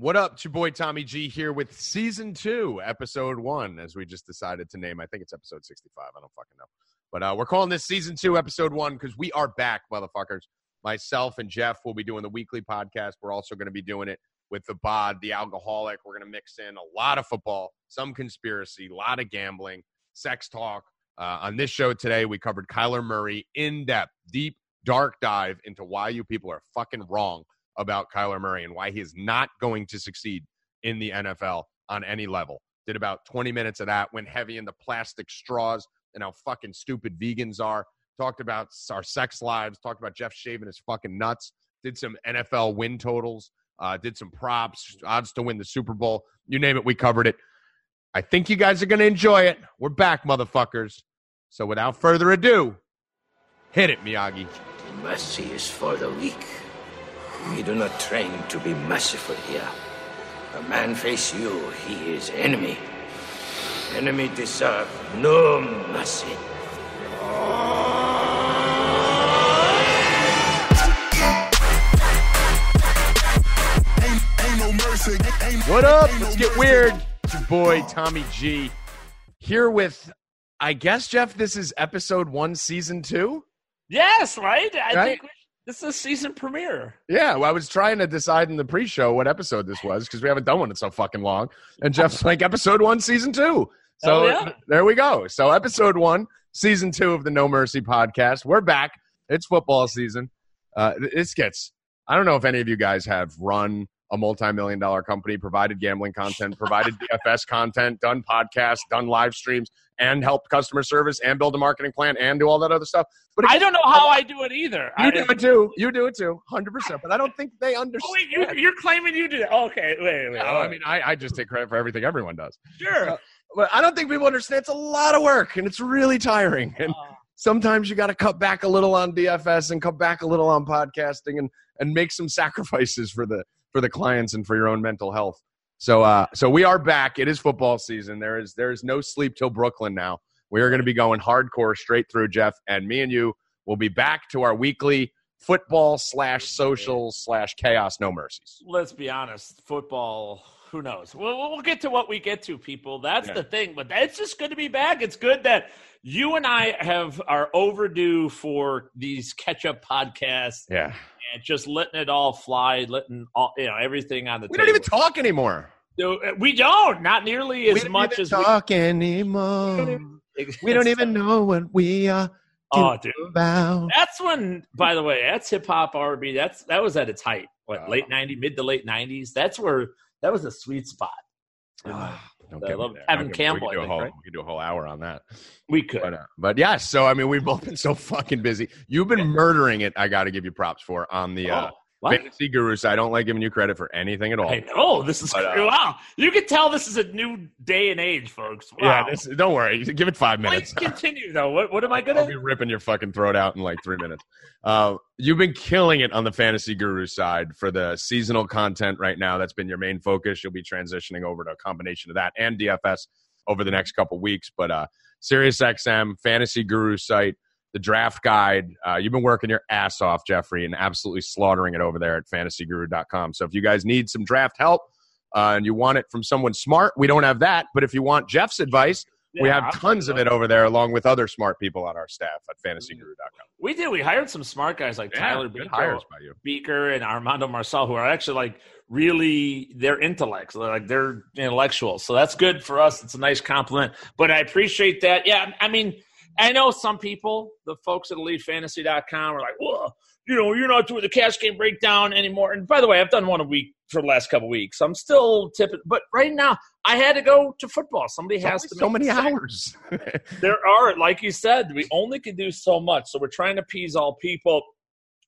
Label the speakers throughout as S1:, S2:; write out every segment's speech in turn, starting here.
S1: What up? It's your boy Tommy G here with season two, episode one, as we just decided to name. I think it's episode 65. I don't fucking know. But uh, we're calling this season two, episode one, because we are back, motherfuckers. Myself and Jeff will be doing the weekly podcast. We're also going to be doing it with the bod, the alcoholic. We're going to mix in a lot of football, some conspiracy, a lot of gambling, sex talk. Uh, on this show today, we covered Kyler Murray in depth, deep, dark dive into why you people are fucking wrong about Kyler Murray and why he is not going to succeed in the NFL on any level. Did about 20 minutes of that, went heavy into plastic straws and how fucking stupid vegans are. Talked about our sex lives, talked about Jeff shaving his fucking nuts, did some NFL win totals, uh, did some props, odds to win the Super Bowl. You name it, we covered it. I think you guys are going to enjoy it. We're back, motherfuckers. So without further ado, hit it, Miyagi.
S2: Mercy is for the weak. We do not train to be merciful here. A man face you, he is enemy. Enemy deserve no mercy.
S1: What up? Let's get weird. It's your boy Tommy G here with, I guess, Jeff. This is episode one, season two.
S3: Yes, right. I
S1: Right?
S3: think we- this is a season premiere.
S1: Yeah, well, I was trying to decide in the pre-show what episode this was because we haven't done one in so fucking long. And Jeff's like, episode one, season two. So
S3: Oh, yeah.
S1: there we go. So episode one, season two of the No Mercy podcast. We're back. It's football season. Uh, this gets. I don't know if any of you guys have run a multi-million dollar company, provided gambling content, provided DFS content, done podcasts, done live streams, and helped customer service, and build a marketing plan, and do all that other stuff. But
S3: I don't know how I do it either.
S1: you
S3: I,
S1: do it too. You do it too, hundred percent. But I don't think they
S3: Oh,
S1: understand.
S3: wait, you, you're claiming you did it. Okay, wait, wait.
S1: No, I mean, I, I just take credit for everything everyone does.
S3: sure.
S1: But I don't think people understand it's a lot of work and it's really tiring. And
S3: Uh,
S1: sometimes you got to cut back a little on DFS and cut back a little on podcasting and and make some sacrifices for the for the clients and for your own mental health. So uh so we are back. It is football season. There is there is no sleep till Brooklyn now. We are going to be going hardcore straight through Jeff and me and you will be back to our weekly football slash social slash chaos no mercies.
S3: let's be honest. Football. Who knows? We'll, we'll get to what we get to, people. That's
S1: Yeah.
S3: the thing. But it's just good to be back. It's good that you and I have are overdue for these catch up podcasts
S1: Yeah.
S3: and just letting it all fly, letting all you know everything on the
S1: We
S3: table.
S1: don't even talk anymore.
S3: No, uh, We don't. Not nearly as
S1: we don't
S3: much
S1: even
S3: as we-
S1: talk anymore. We don't even know what we are
S3: Oh, dude.
S1: about.
S3: That's when, by the way, that's hip hop R and B. That's that was at its height. What late ninety, mid to late nineties. That's where that was a sweet spot.
S1: Don't
S3: I love
S1: Okay,
S3: Campbell,
S1: We could, do
S3: I
S1: a
S3: think,
S1: whole,
S3: right?
S1: we could do a whole hour on that.
S3: We could.
S1: But, uh, but yes, so I mean, we've both been so fucking busy. You've been murdering it. I got to give you props for on the uh,
S3: Oh, what?
S1: fantasy guru side. I don't like giving you credit for anything at all.
S3: Know this is
S1: But, uh,
S3: wow. You can tell this is a new day and age, folks.
S1: Yeah, this, don't worry. Give it five minutes.
S3: Please continue though. What, what am I
S1: I'll
S3: gonna?
S1: be ripping your fucking throat out in like three minutes. Uh, you've been killing it on the fantasy guru side for the seasonal content right now. That's been your main focus. You'll be transitioning over to a combination of that and DFS over the next couple weeks. But uh, SiriusXM, fantasy guru site, the draft guide. Uh, you've been working your ass off, Jeffrey, and absolutely slaughtering it over there at fantasyguru.com. So if you guys need some draft help uh, and you want it from someone smart, we don't have that. But if you want Jeff's advice, we have tons of it over there, along with other smart people on our staff at fantasyguru.com.
S3: We did. We hired some smart guys like Tyler
S1: good
S3: Beaker,
S1: hires by you.
S3: Beaker and Armando Marcel, who are actually like really they're intellects, like they're intellectuals. So that's good for us. It's a nice compliment. But I appreciate that. Yeah, I mean, I know some people, the folks at EliteFantasy.com, are like, "Well, you know, you're not doing the cash game breakdown anymore." And by the way, I've done one a week for the last couple weeks. I'm still tipping, but right now I had to go to football. Somebody has to.
S1: so many hours.
S3: there are, like you said, we only can do so much. So we're trying to appease all people.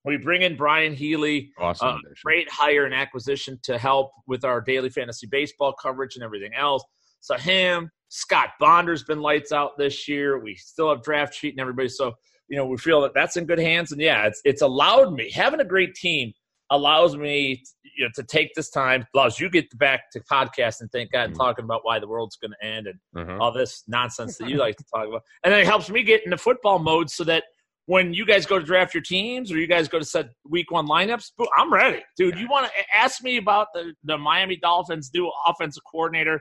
S3: We bring in Brian Healy,
S1: awesome.
S3: uh, great hire and acquisition to help with our daily fantasy baseball coverage and everything else. So him, Scott Bonder's been lights out this year. We still have draft sheet and everybody. So you know we feel that that's in good hands. And yeah, it's it's allowed me having a great team allows me you know, to take this time, allows you get back to podcast and thank God,
S1: Mhm.
S3: talking about why the world's going to end and
S1: Mhm.
S3: all this nonsense that you like to talk about. And then it helps me get into football mode so that when you guys go to draft your teams or you guys go to set week one lineups, I'm ready, dude. You want to ask me about the, the Miami Dolphins new offensive coordinator?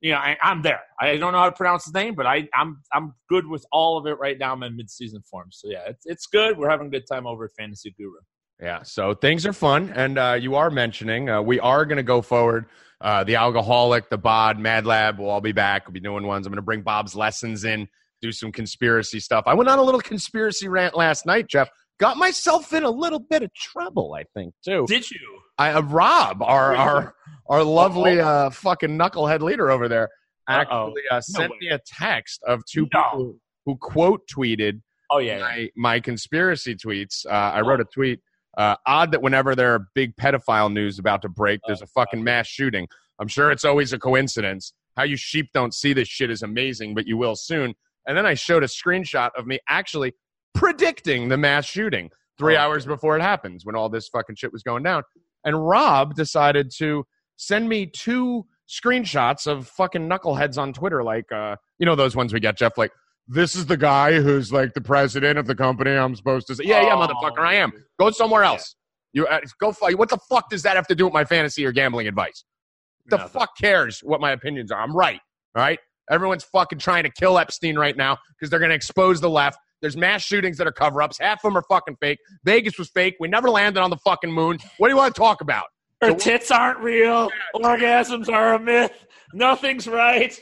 S3: You know, I, am there. I don't know how to pronounce his name, but I, I'm I'm good with all of it right now. I'm in midseason form, so yeah, it's it's good. We're having a good time over at Fantasy Guru.
S1: Yeah, so things are fun, and uh, you are mentioning uh, we are going to go forward. Uh, the alcoholic, the bod, Mad Lab will all be back. We'll be doing ones. I'm going to bring Bob's lessons in do some conspiracy stuff. I went on a little conspiracy rant last night, Jeff. Got myself in a little bit of trouble, I think, too.
S3: Did you?
S1: I uh, Rob, our our our lovely uh, fucking knucklehead leader over there, actually uh, sent me a text of two no. people who quote tweeted.
S3: Oh yeah,
S1: my, yeah. my conspiracy tweets. Uh, I wrote a tweet. Uh, odd that whenever there are big pedophile news about to break, there's a fucking mass shooting. I'm sure it's always a coincidence. How you sheep don't see this shit is amazing, but you will soon. And then I showed a screenshot of me actually predicting the mass shooting three oh, hours before it happens when all this fucking shit was going down. And Rob decided to send me two screenshots of fucking knuckleheads on Twitter, like, uh, you know, those ones we get, Jeff, like, this is the guy who's like the president of the company I'm supposed to say. Yeah, yeah, motherfucker, I am. Go somewhere else. You uh, go. What the fuck does that have to do with my fantasy or gambling advice? The Nothing. fuck cares what my opinions are? I'm right. All right. Everyone's fucking trying to kill Epstein right now because they're going to expose the left. There's mass shootings that are cover ups. Half of them are fucking fake. Vegas was fake. We never landed on the fucking moon. What do you want to talk about?
S3: Her tits aren't real. Orgasms are a myth. Nothing's right.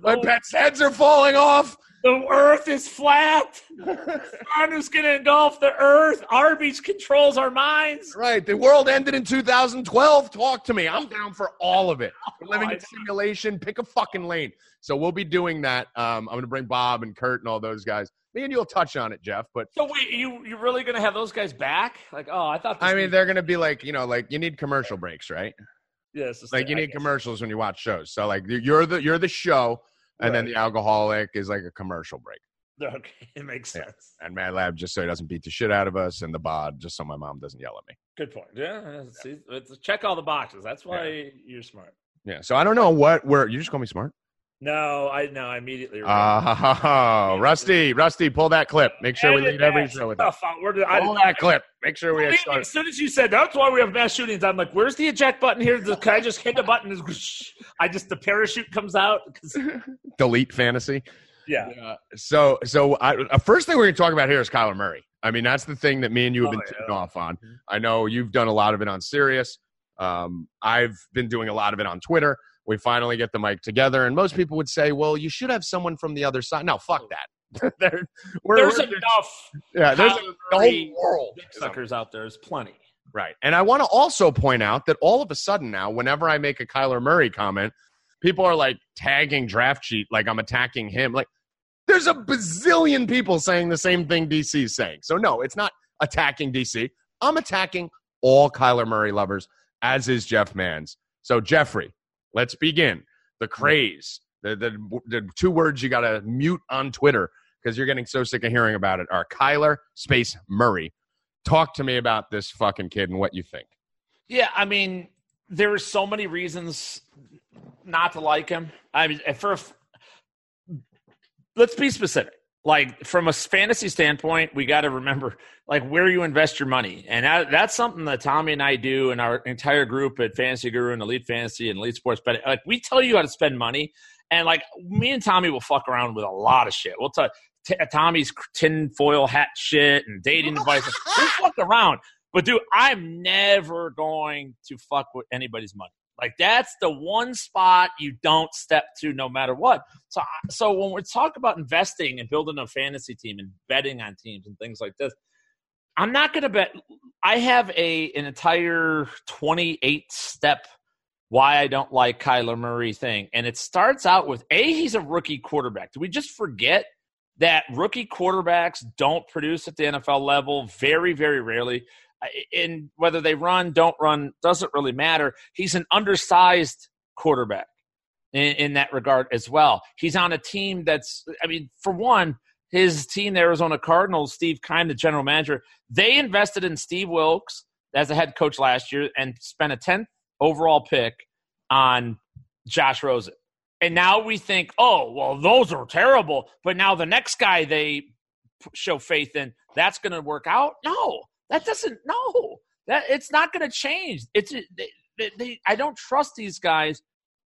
S1: My pets' heads are falling off.
S3: The earth is flat. Sun is going to engulf the earth. Arby's controls our minds.
S1: Right. The world ended in 2012. Talk to me. I'm down for all of it. We're living in simulation. Pick a fucking lane. So we'll be doing that. Um, I'm going to bring Bob and Kurt and all those guys. Me and you'll touch on it, Jeff. But
S3: so wait, you you really going to have those guys back? Like, oh, I thought.
S1: I mean, they're going to be like, you know, like you need commercial breaks, right?
S3: Yes.
S1: like you need commercials when you watch shows. So like you're the you're the show and right. then the alcoholic is like a commercial break.
S3: Okay, it makes sense.
S1: Yeah. And Mad Lab just so he doesn't beat the shit out of us, and the bod just so my mom doesn't yell at me.
S3: Good point. Yeah, see, check all the boxes. That's why yeah. you're smart.
S1: Yeah. So I don't know what where you just call me smart.
S3: No, I no, I immediately.
S1: Oh, Rusty, Rusty, pull that clip. Make sure we lead every show with that. Pull that clip. Make sure we.
S3: Start. As soon as you said that's why we have mass shootings, I'm like, "Where's the eject button here? Can I just hit the button?" I just the parachute comes out.
S1: Delete fantasy.
S3: Yeah. yeah.
S1: So, so I, uh, first thing we're going to talk about here is Kyler Murray. I mean, that's the thing that me and you have oh, been yeah. off on. Mm-hmm. I know you've done a lot of it on Sirius. Um, I've been doing a lot of it on Twitter we finally get the mic together. And most people would say, well, you should have someone from the other side. No, fuck that.
S3: there, we're, there's we're, enough.
S1: Yeah, there's a, the whole world.
S3: Suckers out there. there is plenty.
S1: Right. And I want to also point out that all of a sudden now, whenever I make a Kyler Murray comment, people are like tagging draft sheet like I'm attacking him. Like, there's a bazillion people saying the same thing DC's saying. So, no, it's not attacking DC. I'm attacking all Kyler Murray lovers, as is Jeff Mans. So, Jeffrey, Let's begin. The craze, the, the, the two words you got to mute on Twitter because you're getting so sick of hearing about it are Kyler Space Murray. Talk to me about this fucking kid and what you think.
S3: Yeah, I mean, there are so many reasons not to like him. I mean, for let's be specific like from a fantasy standpoint, we got to remember like where you invest your money, and that, that's something that Tommy and I do and our entire group at Fantasy Guru and Elite Fantasy and Elite Sports. But like we tell you how to spend money, and like me and Tommy will fuck around with a lot of shit. We'll tell t- Tommy's tinfoil hat shit and dating advice. we'll fuck around, but dude, I'm never going to fuck with anybody's money. Like that's the one spot you don't step to no matter what. So so when we talk about investing and building a fantasy team and betting on teams and things like this, I'm not going to bet I have a an entire 28 step why I don't like Kyler Murray thing. And it starts out with A, he's a rookie quarterback. Do we just forget that rookie quarterbacks don't produce at the NFL level very, very rarely? In whether they run, don't run, doesn't really matter. He's an undersized quarterback in, in, that regard as well. He's on a team that's, I mean, for one, his team, the Arizona Cardinals, Steve Keim, the general manager, they invested in Steve Wilks as a head coach last year and spent a 10th overall pick on Josh Rosen. And now we think, oh, well, those are terrible. But now the next guy they show faith in, that's going to work out. No, that doesn't. No, that it's not going to change. It's they, they, I don't trust these guys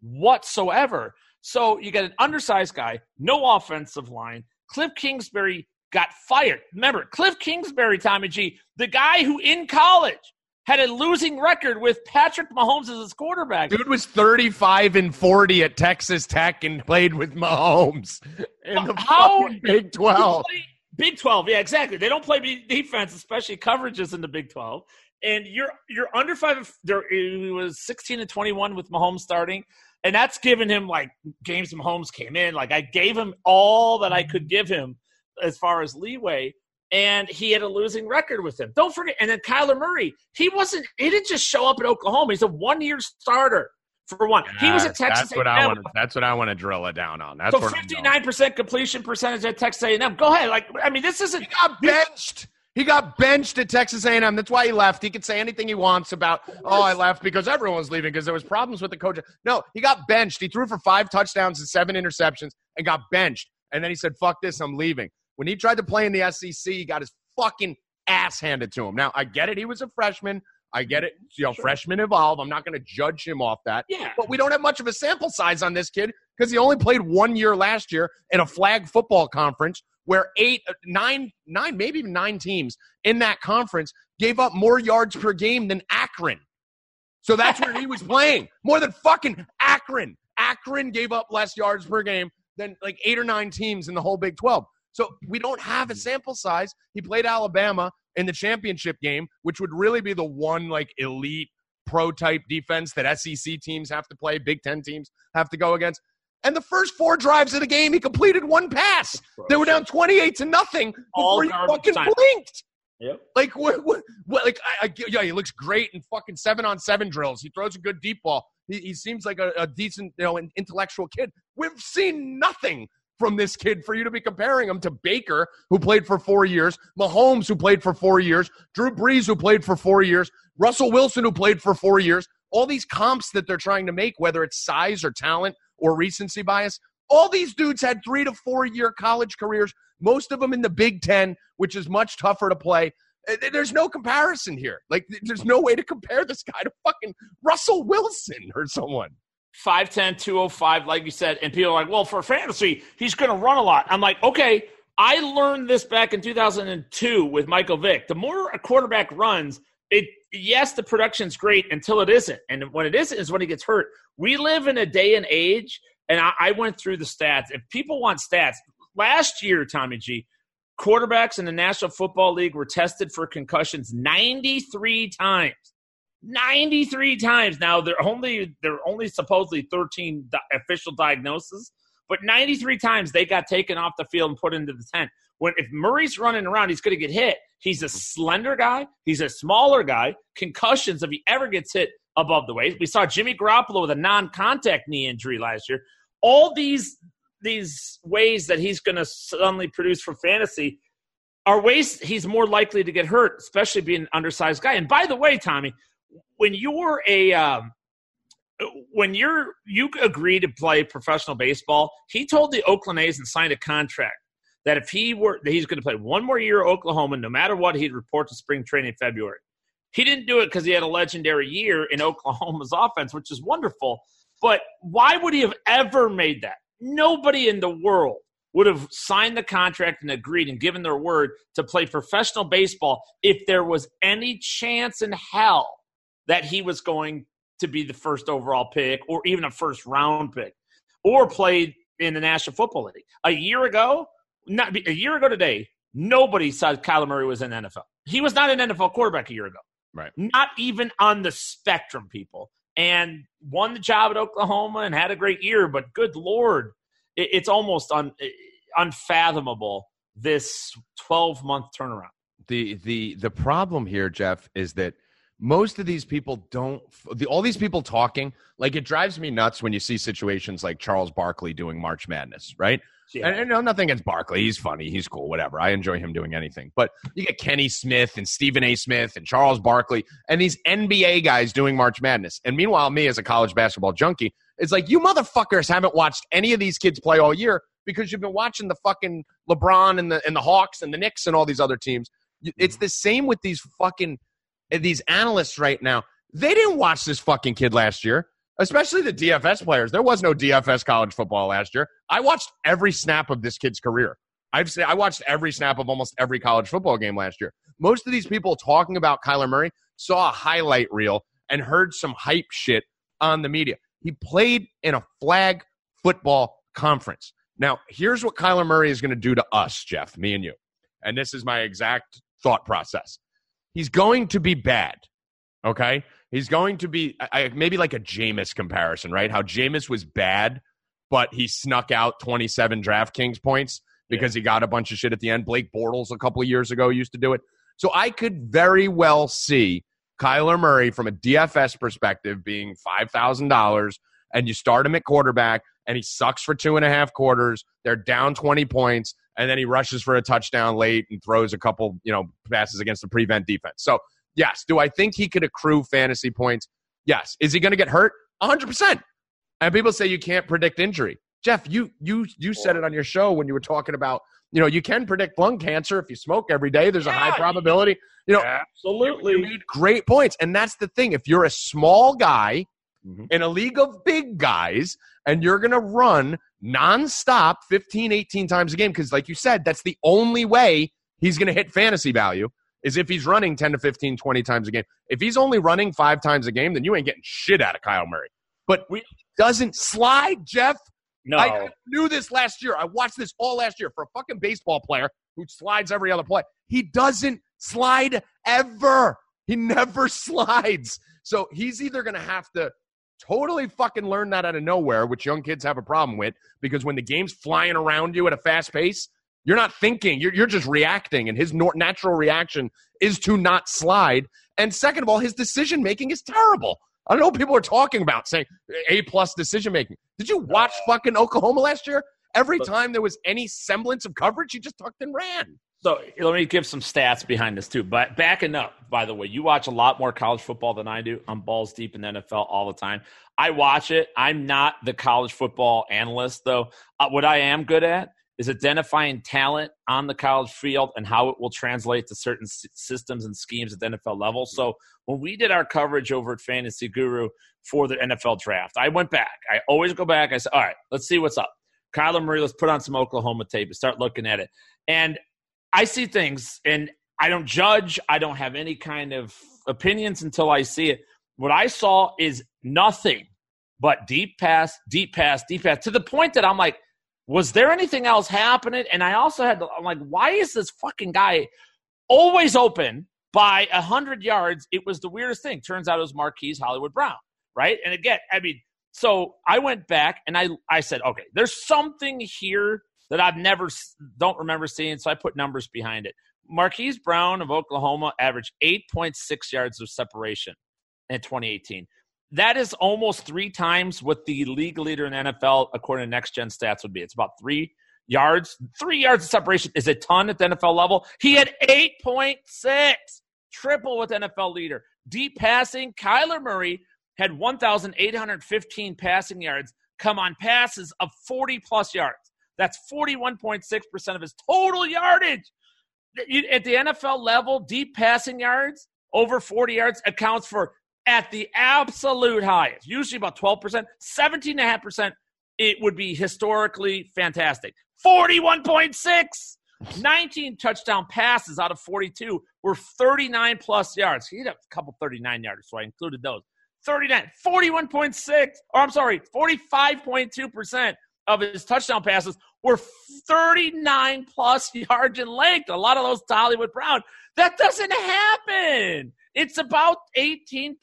S3: whatsoever. So you get an undersized guy, no offensive line. Cliff Kingsbury got fired. Remember, Cliff Kingsbury, Tommy G, the guy who in college had a losing record with Patrick Mahomes as his quarterback.
S1: Dude was 35 and 40 at Texas Tech and played with Mahomes in the How, Big 12.
S3: Big 12, yeah, exactly. They don't play defense, especially coverages in the Big 12. And you're you're under five. There it was 16 and 21 with Mahomes starting, and that's given him like James Mahomes came in. Like I gave him all that I could give him as far as leeway and he had a losing record with him. Don't forget, and then Kyler Murray, he wasn't. He didn't just show up at Oklahoma. He's a one-year starter for one.
S1: Yeah,
S3: he was at Texas.
S1: That's what A&M. I want. That's what I want to drill it down on. That's
S3: so fifty-nine percent completion percentage at Texas A&M. Go ahead. Like I mean, this isn't.
S1: He got benched. He got benched at Texas A&M. That's why he left. He could say anything he wants about, oh, I left because everyone was leaving because there was problems with the coach. No, he got benched. He threw for five touchdowns and seven interceptions and got benched. And then he said, fuck this, I'm leaving. When he tried to play in the SEC, he got his fucking ass handed to him. Now, I get it. He was a freshman. I get it. You know, sure. freshmen evolve. I'm not going to judge him off that.
S3: Yeah.
S1: But we don't have much of a sample size on this kid because he only played one year last year in a flag football conference where eight, uh, nine, nine, maybe even nine teams in that conference gave up more yards per game than Akron. So that's where he was playing. More than fucking Akron. Akron gave up less yards per game than like eight or nine teams in the whole Big 12. So we don't have a sample size. He played Alabama in the championship game, which would really be the one like elite pro type defense that SEC teams have to play, Big Ten teams have to go against. And the first four drives of the game, he completed one pass. They were down twenty-eight to nothing before he fucking time. blinked.
S3: Yep.
S1: Like what? What? what like I, I, yeah, he looks great in fucking seven on seven drills. He throws a good deep ball. He, he seems like a, a decent, you know, an intellectual kid. We've seen nothing from this kid for you to be comparing him to Baker, who played for four years, Mahomes, who played for four years, Drew Brees, who played for four years, Russell Wilson, who played for four years. All these comps that they're trying to make, whether it's size or talent or recency bias, all these dudes had three to four year college careers, most of them in the Big Ten, which is much tougher to play. Eh, there's no comparison here. Like, there's no way to compare this guy to fucking Russell Wilson or someone.
S3: 5'10, 205, like you said. And people are like, well, for fantasy, he's going to run a lot. I'm like, okay, I learned this back in 2002 with Michael Vick. The more a quarterback runs, it yes, the production's great until it isn't. And when it isn't is when he gets hurt. We live in a day and age, and I, I went through the stats. If people want stats, last year, Tommy G, quarterbacks in the National Football League were tested for concussions 93 times. 93 times. Now they're only they're only supposedly 13 di- official diagnoses, but 93 times they got taken off the field and put into the tent. When if Murray's running around, he's going to get hit. He's a slender guy. He's a smaller guy. Concussions if he ever gets hit above the waist. We saw Jimmy Garoppolo with a non-contact knee injury last year. All these these ways that he's going to suddenly produce for fantasy are ways he's more likely to get hurt, especially being an undersized guy. And by the way, Tommy, when you're a um, when you're you agree to play professional baseball, he told the Oakland A's and signed a contract that if he were that he's going to play one more year at Oklahoma, no matter what, he'd report to spring training in February. He didn't do it because he had a legendary year in Oklahoma's offense, which is wonderful. But why would he have ever made that? Nobody in the world would have signed the contract and agreed and given their word to play professional baseball if there was any chance in hell that he was going to be the first overall pick or even a first round pick or played in the National Football League. A year ago, not a year ago today, nobody said Kyler Murray was in NFL. He was not an NFL quarterback a year ago.
S1: Right.
S3: Not even on the spectrum, people. And won the job at Oklahoma and had a great year, but good lord, it's almost un, unfathomable this 12 month turnaround.
S1: The the the problem here, Jeff, is that most of these people don't the, all these people talking like it drives me nuts when you see situations like charles barkley doing march madness right? Yeah. and, and no, nothing against barkley. He's funny. He's cool. Whatever. I enjoy him doing anything. But you get kenny smith and stephen a. Smith and charles barkley and these nba guys doing march madness. And meanwhile me as a college basketball junkie it's like you motherfuckers haven't watched any of these kids play all year because you've been watching the fucking LeBron and the and the Hawks and the Knicks and all these other teams. It's mm-hmm. the same with these fucking these analysts right now. They didn't watch this fucking kid last year, especially the DFS players. There was no DFS college football last year. I watched every snap of this kid's career. I've I watched every snap of almost every college football game last year. Most of these people talking about Kyler Murray saw a highlight reel and heard some hype shit on the media. He played in a flag football conference. Now, here's what Kyler Murray is going to do to us, Jeff, me and you. And this is my exact thought process. He's going to be bad. Okay? He's going to be I, maybe like a Jameis comparison, right? How Jameis was bad, but he snuck out 27 DraftKings points because yeah. he got a bunch of shit at the end. Blake Bortles a couple of years ago used to do it. So I could very well see Kyler Murray from a DFS perspective being $5,000 and you start him at quarterback and he sucks for two and a half quarters. They're down 20 points and then he rushes for a touchdown late and throws a couple, you know, passes against the prevent defense. So, yes, do I think he could accrue fantasy points? Yes. Is he going to get hurt? 100%. And people say you can't predict injury. Jeff, you you you said it on your show when you were talking about you know, you can predict lung cancer if you smoke every day. There's yeah, a high probability. You know,
S3: absolutely.
S1: You great points. And that's the thing. If you're a small guy mm-hmm. in a league of big guys and you're going to run nonstop 15, 18 times a game, because like you said, that's the only way he's going to hit fantasy value is if he's running 10 to 15, 20 times a game. If he's only running five times a game, then you ain't getting shit out of Kyle Murray. But we doesn't slide, Jeff.
S3: No.
S1: I knew this last year. I watched this all last year for a fucking baseball player who slides every other play. He doesn't slide ever. He never slides. So he's either going to have to totally fucking learn that out of nowhere, which young kids have a problem with, because when the game's flying around you at a fast pace, you're not thinking, you're, you're just reacting. And his natural reaction is to not slide. And second of all, his decision making is terrible. I don't know what people are talking about saying A plus decision making. Did you watch fucking Oklahoma last year? Every time there was any semblance of coverage, he just tucked and ran.
S3: So let me give some stats behind this too. But backing up, by the way, you watch a lot more college football than I do. I'm balls deep in the NFL all the time. I watch it. I'm not the college football analyst, though. Uh, what I am good at is identifying talent on the college field and how it will translate to certain s- systems and schemes at the NFL level. So when we did our coverage over at Fantasy Guru for the NFL draft, I went back. I always go back. I said, all right, let's see what's up. Kyler Murray, let's put on some Oklahoma tape and start looking at it. And I see things, and I don't judge. I don't have any kind of opinions until I see it. What I saw is nothing but deep pass, deep pass, deep pass, to the point that I'm like – was there anything else happening? And I also had to, I'm like, why is this fucking guy always open by a hundred yards? It was the weirdest thing. Turns out it was Marquise Hollywood Brown, right? And again, I mean, so I went back and I I said, okay, there's something here that I've never don't remember seeing, so I put numbers behind it. Marquise Brown of Oklahoma averaged 8.6 yards of separation in 2018 that is almost three times what the league leader in NFL, according to next gen stats, would be. It's about three yards. Three yards of separation is a ton at the NFL level. He had 8.6, triple with NFL leader. Deep passing, Kyler Murray had 1,815 passing yards come on passes of 40 plus yards. That's 41.6% of his total yardage. At the NFL level, deep passing yards over 40 yards accounts for at the absolute highest, usually about 12%, 17.5%, it would be historically fantastic. 41.6, 19 touchdown passes out of 42 were 39 plus yards. He had a couple 39 yarders, so I included those. 39, 41.6, or I'm sorry, 45.2% of his touchdown passes were 39 plus yards in length. A lot of those to Hollywood Brown. That doesn't happen. It's about 18%.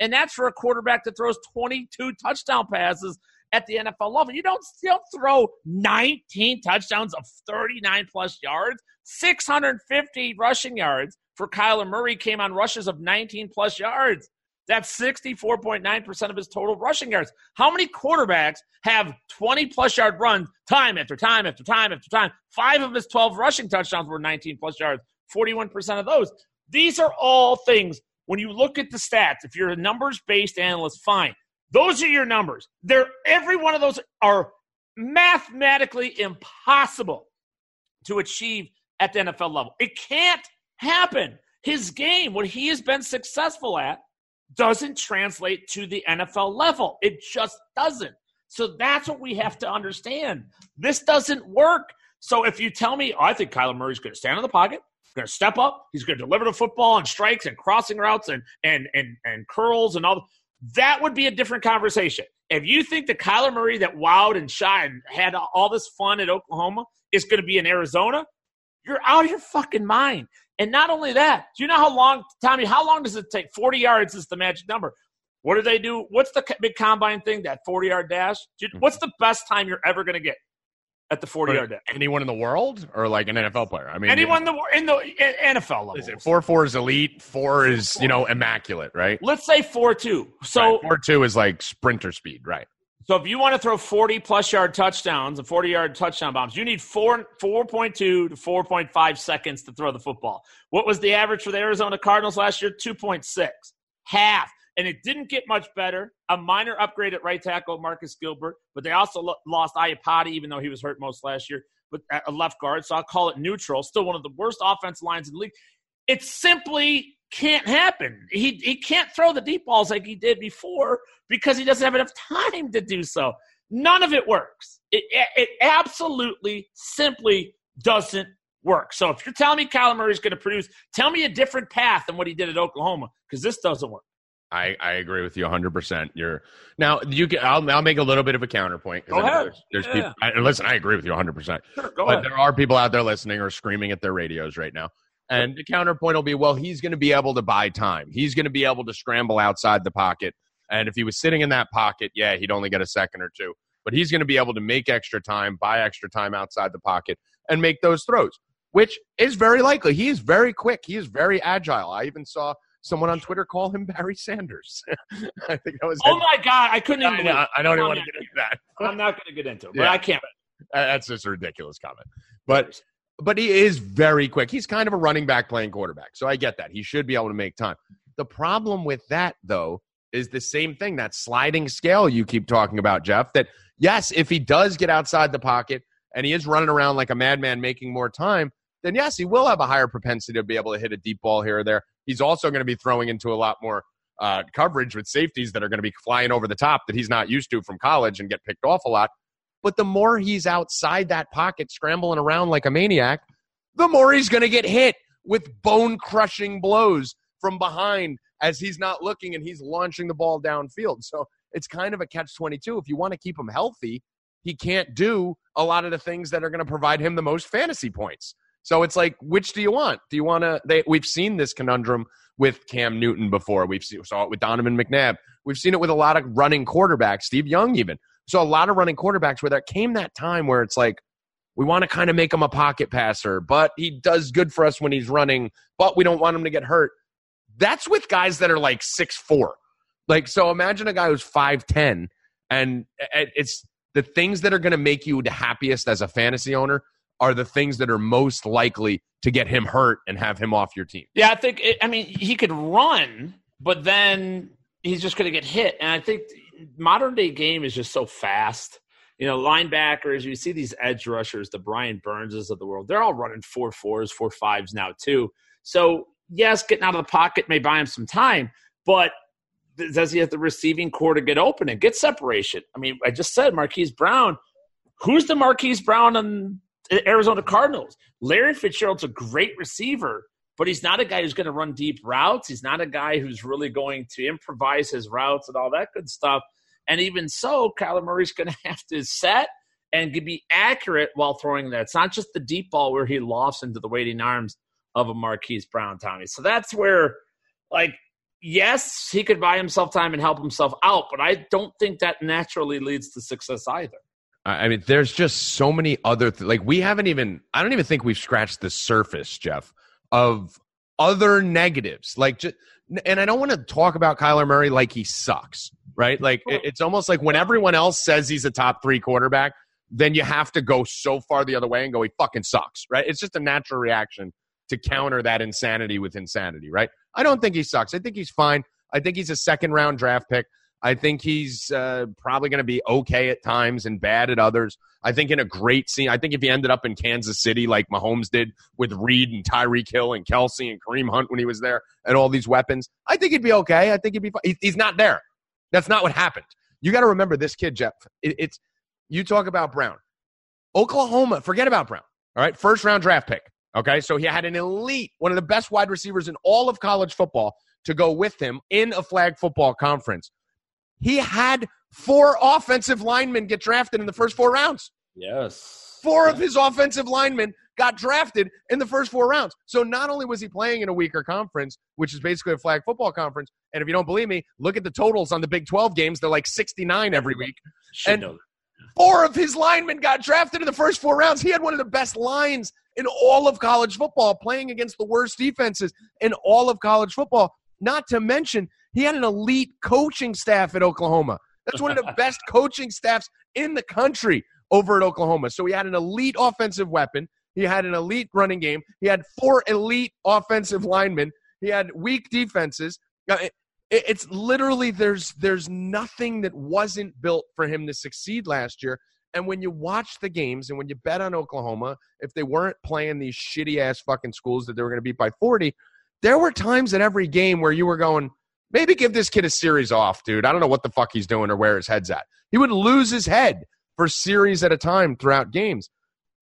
S3: And that's for a quarterback that throws 22 touchdown passes at the NFL level. You don't still throw 19 touchdowns of 39 plus yards, 650 rushing yards for Kyler Murray came on rushes of 19 plus yards. That's 64.9% of his total rushing yards. How many quarterbacks have 20 plus yard runs time after time after time after time? Five of his 12 rushing touchdowns were 19 plus yards, 41% of those. These are all things. When you look at the stats, if you're a numbers based analyst, fine. Those are your numbers. They're every one of those are mathematically impossible to achieve at the NFL level. It can't happen. His game, what he has been successful at, doesn't translate to the NFL level. It just doesn't. So that's what we have to understand. This doesn't work. So if you tell me, oh, I think Kyler Murray's going to stand in the pocket, going to step up, he's going to deliver the football and strikes and crossing routes and and and and curls and all that would be a different conversation. If you think the Kyler Murray that wowed and shined had all this fun at Oklahoma is going to be in Arizona, you're out of your fucking mind. And not only that, do you know how long, Tommy, how long does it take? 40 yards is the magic number. What do they do? What's the big combine thing, that 40 yard dash? Hmm. What's the best time you're ever going to get at the 40 yard dash?
S1: Anyone in the world or like an NFL player? I mean,
S3: anyone yeah. in the in the NFL level.
S1: Is it four four is elite? Four is you know immaculate, right?
S3: Let's say four two. So
S1: right. four two is like sprinter speed, right?
S3: So if you want to throw 40 plus yard touchdowns and 40 yard touchdown bombs, you need four 4.2 to 4.5 seconds to throw the football. What was the average for the Arizona Cardinals last year? 2.6. Half. And it didn't get much better. A minor upgrade at right tackle, Marcus Gilbert, but they also lo- lost Iupati, even though he was hurt most last year, but a left guard. So I'll call it neutral. Still one of the worst offensive lines in the league. It simply can't happen. He he can't throw the deep balls like he did before because he doesn't have enough time to do so. None of it works. It it absolutely simply doesn't work. So if you're telling me Kyler Murray is going to produce, tell me a different path than what he did at Oklahoma because this doesn't work.
S1: I, I agree with you 100%. You're now you can I'll, I'll make a little bit of a counterpoint.
S3: Go ahead.
S1: There's, there's yeah. people, I, listen, I agree with you 100%. Sure, but ahead. there are people out there listening or screaming at their radios right now. And the counterpoint will be, well, he's going to be able to buy time. He's going to be able to scramble outside the pocket. And if he was sitting in that pocket, yeah, he'd only get a second or two. But he's going to be able to make extra time, buy extra time outside the pocket, and make those throws, which is very likely. He is very quick. He is very agile. I even saw someone on Twitter call him Barry Sanders. I think that was.
S3: Oh my God! I couldn't even.
S1: I, I don't even want to get into that.
S3: I'm not going to get into it, but yeah. I can't.
S1: That's just a ridiculous comment. But but he is very quick. He's kind of a running back playing quarterback. So I get that. He should be able to make time. The problem with that, though, is the same thing that sliding scale you keep talking about, Jeff. That, yes, if he does get outside the pocket and he is running around like a madman making more time, then yes, he will have a higher propensity to be able to hit a deep ball here or there. He's also going to be throwing into a lot more uh, coverage with safeties that are going to be flying over the top that he's not used to from college and get picked off a lot. But the more he's outside that pocket, scrambling around like a maniac, the more he's going to get hit with bone crushing blows from behind as he's not looking and he's launching the ball downfield. So it's kind of a catch 22. If you want to keep him healthy, he can't do a lot of the things that are going to provide him the most fantasy points. So it's like, which do you want? Do you want to? They, we've seen this conundrum with Cam Newton before. We've seen, saw it with Donovan McNabb. We've seen it with a lot of running quarterbacks, Steve Young even. So a lot of running quarterbacks where there came that time where it's like, we want to kind of make him a pocket passer, but he does good for us when he's running, but we don't want him to get hurt. That's with guys that are like six four. Like, so imagine a guy who's 5'10, and it's the things that are going to make you the happiest as a fantasy owner are the things that are most likely to get him hurt and have him off your team.
S3: Yeah, I think, it, I mean, he could run, but then he's just going to get hit. And I think modern day game is just so fast. You know, linebackers, you see these edge rushers, the Brian Burnses of the world, they're all running four fours, four fives now, too. So, yes, getting out of the pocket may buy him some time, but does he have the receiving core to get open and get separation? I mean, I just said Marquise Brown. Who's the Marquise Brown on the Arizona Cardinals? Larry Fitzgerald's a great receiver, but he's not a guy who's going to run deep routes. He's not a guy who's really going to improvise his routes and all that good stuff. And even so, Kyler Murray's going to have to set and be accurate while throwing that. It's not just the deep ball where he lofts into the waiting arms of a Marquise Brown, Tommy. So that's where, like, yes, he could buy himself time and help himself out, but I don't think that naturally leads to success either.
S1: I mean, there's just so many other th- like we haven't even. I don't even think we've scratched the surface, Jeff, of other negatives. Like, just, and I don't want to talk about Kyler Murray like he sucks, right? Like, it's almost like when everyone else says he's a top three quarterback, then you have to go so far the other way and go, he fucking sucks, right? It's just a natural reaction to counter that insanity with insanity, right? I don't think he sucks. I think he's fine. I think he's a second round draft pick. I think he's uh, probably going to be okay at times and bad at others. I think in a great scene. I think if he ended up in Kansas City like Mahomes did with Reid and Tyreek Hill and Kelce and Kareem Hunt when he was there and all these weapons, I think he'd be okay. I think he'd be fine. he's not there. That's not what happened. You got to remember this kid, Jeff. It, it's you talk about Brown, Oklahoma. Forget about Brown. All right, first round draft pick. Okay, so he had an elite, one of the best wide receivers in all of college football to go with him in a flag football conference. He had four offensive linemen get drafted in the first four rounds.
S3: Yes.
S1: Four of his offensive linemen got drafted in the first four rounds. So not only was he playing in a weaker conference, which is basically a flag football conference, and if you don't believe me, look at the totals on the Big 12 games. They're like 69 every week.
S3: Should
S1: and four of his linemen got drafted in the first four rounds. He had one of the best lines in all of college football, playing against the worst defenses in all of college football. Not to mention, he had an elite coaching staff at Oklahoma. That's one of the best coaching staffs in the country over at Oklahoma. So he had an elite offensive weapon. He had an elite running game. He had four elite offensive linemen. He had weak defenses. Uh, It's literally there's there's nothing that wasn't built for him to succeed last year. And when you watch the games and when you bet on Oklahoma, if they weren't playing these shitty ass fucking schools that they were going to beat by 40, there were times in every game where you were going, maybe give this kid a series off, dude. I don't know what the fuck he's doing or where his head's at. He would lose his head for series at a time throughout games.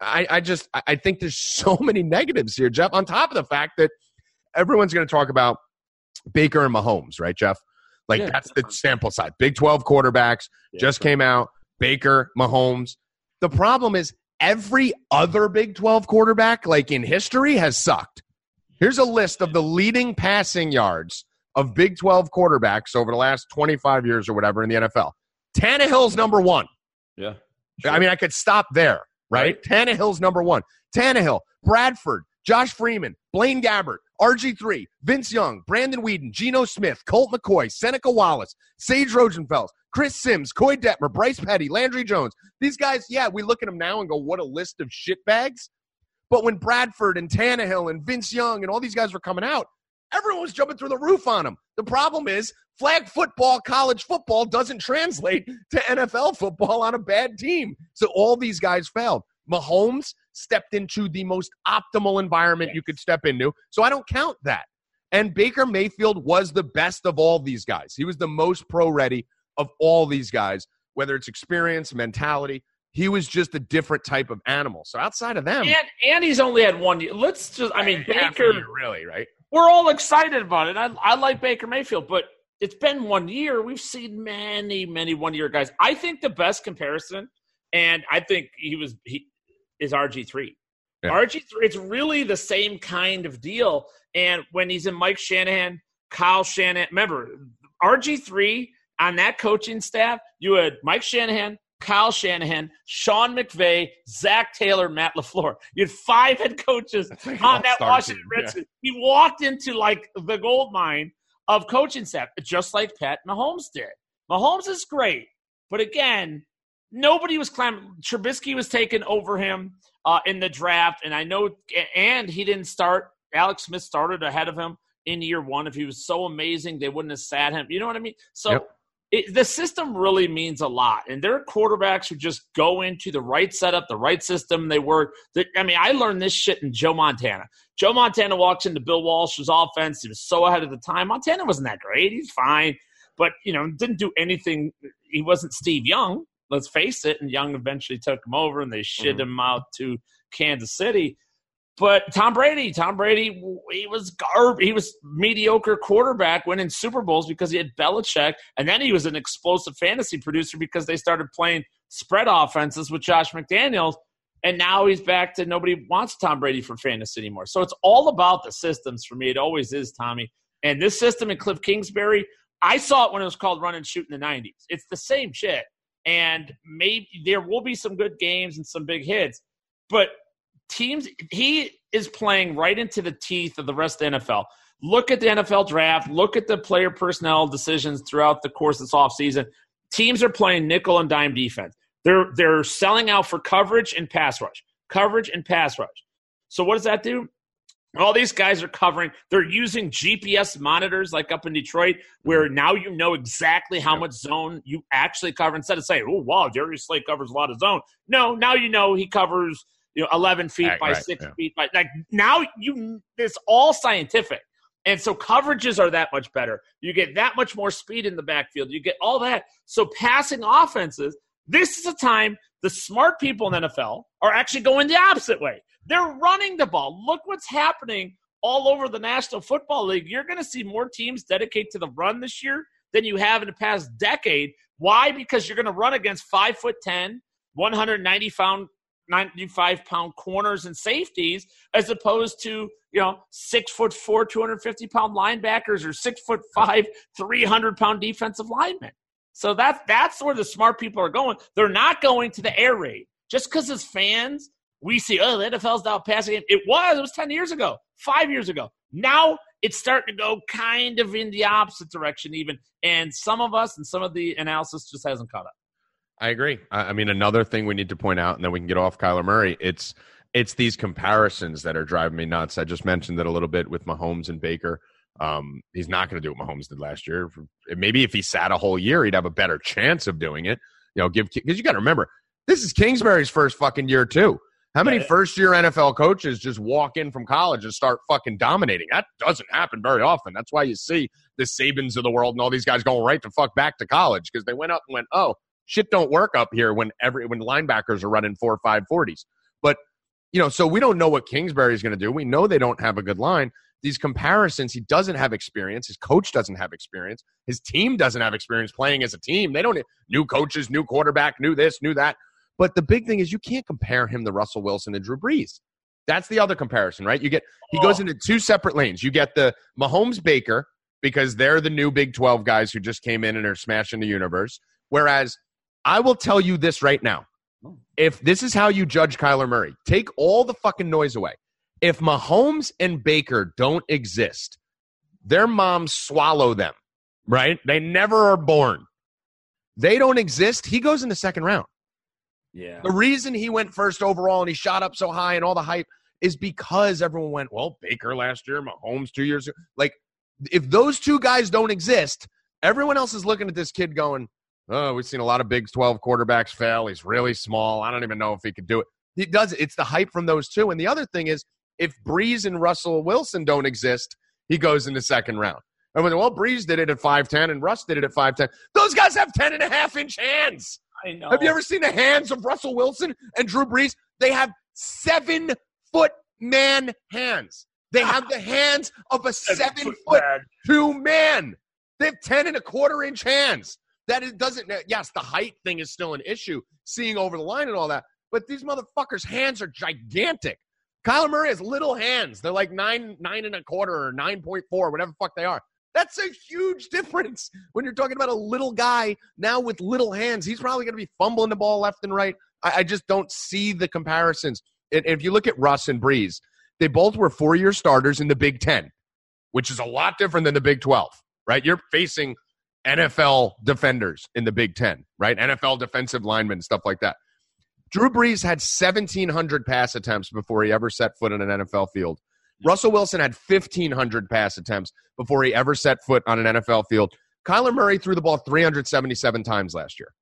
S1: I, I just I- think there's so many negatives here, Jeff. On top of the fact that everyone's going to talk about Baker and Mahomes, right, Jeff? Like
S3: Yeah.
S1: that's the sample size. Big 12 quarterbacks
S3: Yeah,
S1: just came out. Baker, Mahomes. The problem is every other Big 12 quarterback, like in history, has sucked. Here's a list of the leading passing yards of Big 12 quarterbacks over the last 25 years or whatever in the NFL. Tannehill's number one.
S3: Yeah.
S1: I mean, I could stop there, right? Tannehill's number one. Tannehill, Bradford, Josh Freeman, Blaine Gabbert, RG3, Vince Young, Brandon Weeden, Geno Smith, Colt McCoy, Seneca Wallace, Sage Rosenfels, Chris Sims, Koy Detmer, Bryce Petty, Landry Jones. These guys, yeah, we look at them now and go, what a list of shitbags. But when Bradford and Tannehill and Vince Young and all these guys were coming out, everyone was jumping through the roof on them. The problem is flag football, college football doesn't translate to NFL football on a bad team. So all these guys failed. Mahomes stepped into the most optimal environment you could step into. So I don't count that. And Baker Mayfield was the best of all these guys. He was the most pro ready of all these guys, whether it's experience, mentality. He was just a different type of animal. So outside of them,
S3: And and he's only had one year. Let's just I mean Baker
S1: year, really, right?
S3: we're all excited about it. I, I like Baker Mayfield, but it's been one year. We've seen many, many one year guys. I think the best comparison, and I think he was he is RG three.
S1: Yeah.
S3: RG three. It's really the same kind of deal. And when he's in Mike Shanahan, Kyle Shanahan, remember RG three on that coaching staff, you had Mike Shanahan. Kyle Shanahan, Sean McVay, Zac Taylor, Matt LaFleur. You had five head coaches
S1: like
S3: on that Washington
S1: team, yeah.
S3: He walked into like the gold mine of coaching staff, just like Pat Mahomes did. Mahomes is great, but again, nobody was climbing. Trubisky was taken over him uh, in the draft, and I know, and he didn't start. Alex Smith started ahead of him in year one. If he was so amazing, they wouldn't have sat him. You know what I mean? So.
S1: Yep.
S3: It, the system really means a lot, and there are quarterbacks who just go into the right setup, the right system. They work. I mean, I learned this shit in Joe Montana. Joe Montana walks into Bill Walsh's offense. He was so ahead of the time. Montana wasn't that great. He's fine, but you know, didn't do anything. He wasn't Steve Young. Let's face it. And Young eventually took him over, and they shit
S1: Mhm.
S3: him out to Kansas City. But Tom Brady, Tom Brady, he was garb. He was mediocre quarterback winning Super Bowls because he had Belichick, and then he was an explosive fantasy producer because they started playing spread offenses with Josh McDaniels. And now he's back to nobody wants Tom Brady for fantasy anymore. So it's all about the systems for me. It always is, Tommy. And this system in Cliff Kingsbury, I saw it when it was called run and shoot in the 90s. It's the same shit. And maybe there will be some good games and some big hits. But teams, he is playing right into the teeth of the rest of the NFL. Look at the NFL draft. Look at the player personnel decisions throughout the course of this offseason. Teams are playing nickel and dime defense. They're they're selling out for coverage and pass rush, coverage and pass rush. So what does that do? All these guys are covering. They're using GPS monitors like up in Detroit, where mm-hmm. now you know exactly how much zone you actually cover instead of saying, oh, wow, Darius Slay covers a lot of zone. No, now you know he covers you know 11 feet
S1: Right,
S3: by
S1: right,
S3: 6
S1: yeah.
S3: feet by like now you it's all scientific. And so coverages are that much better. You get that much more speed in the backfield. You get all that. So passing offenses this is a time the smart people in NFL are actually going the opposite way. They're running the ball. Look what's happening all over the National Football League. You're going to see more teams dedicate to the run this year than you have in the past decade. Why? Because you're going to run against 5 foot 10 190 pound 95 pound corners and safeties as opposed to you know six foot four 250 pound linebackers or six foot five 300 pound defensive linemen. So that's that's where the smart people are going. They're not going to the air raid. Just because as fans we see oh the nfl's now passing it. It was it was 10 years ago five years ago. Now it's starting to go kind of in the opposite direction even. And some of us and some of the analysis just hasn't caught up
S1: I agree. I I mean, another thing we need to point out, and then we can get off Kyler Murray. It's it's these comparisons that are driving me nuts. I just mentioned it a little bit with Mahomes and Baker. Um, he's not going to do what Mahomes did last year. Maybe if he sat a whole year, he'd have a better chance of doing it. You know, give because you got to remember this is Kingsbury's first fucking year too. How many first year NFL coaches just walk in from college and start fucking dominating? That doesn't happen very often. That's why you see the Sabans of the world and all these guys going right to fuck back to college because they went up and went, oh, shit don't work up here when every when linebackers are running four five forties. But you know, so we don't know what Kingsbury is going to do. We know they don't have a good line. These comparisons, he doesn't have experience. His coach doesn't have experience. His team doesn't have experience playing as a team. They don't new coaches, new quarterback, new this, new that. But the big thing is you can't compare him to Russell Wilson and Drew Brees. That's the other comparison, right? You get he goes into two separate lanes. You get the Mahomes Baker because they're the new Big 12 guys who just came in and are smashing the universe. Whereas I will tell you this right now. Oh. If this is how you judge Kyler Murray, take all the fucking noise away. If Mahomes and Baker don't exist, their moms swallow them, right? They never are born. They don't exist. He goes in the second round.
S3: yeah
S1: The reason he went first overall and he shot up so high and all the hype is because everyone went, well, Baker last year, Mahomes two years ago. Like, if those two guys don't exist, everyone else is looking at this kid going, oh, we've seen a lot of Big 12 quarterbacks fail. He's really small. I don't even know if he could do it. He does. It's the hype from those two. And the other thing is, if Brees and Russell Wilson don't exist, he goes in the second round. And when, well, Brees did it at 5'10 and Russ did it at 5'10. Those guys have 10 and a half inch hands.
S3: i know
S1: Have you ever seen the hands of Russell Wilson and Drew Brees? They have seven foot man hands. They have the hands of a seven foot two man. They have 10 and a quarter inch hands. That is, doesn't, yes, the height thing is still an issue, seeing over the line and all that, but these motherfuckers' hands are gigantic. Kyler Murray has little hands. They're like nine, nine and a quarter or 9.4, whatever the fuck they are. That's a huge difference when you're talking about a little guy now with little hands. He's probably going to be fumbling the ball left and right. I, I just don't see the comparisons. And if you look at Russ and Brees, they both were four year starters in the Big Ten, which is a lot different than the Big 12, right? You're facing NFL defenders in the Big Ten, right? NFL defensive linemen, stuff like that. Drew Brees had 1,700 pass attempts before he ever set foot on an NFL field. Russell Wilson had 1,500 pass attempts before he ever set foot on an NFL field. Kyler Murray threw the ball 377 times last year.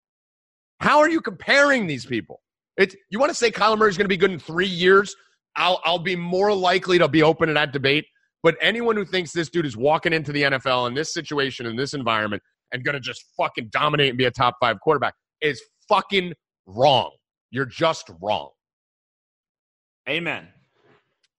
S1: How are you comparing these people? It's, you want to say Kyler Murray's going to be good in three years? I'll, I'll be more likely to be open to that debate. But anyone who thinks this dude is walking into the NFL in this situation, in this environment, and going to just fucking dominate and be a top five quarterback is fucking wrong. You're just wrong.
S3: amen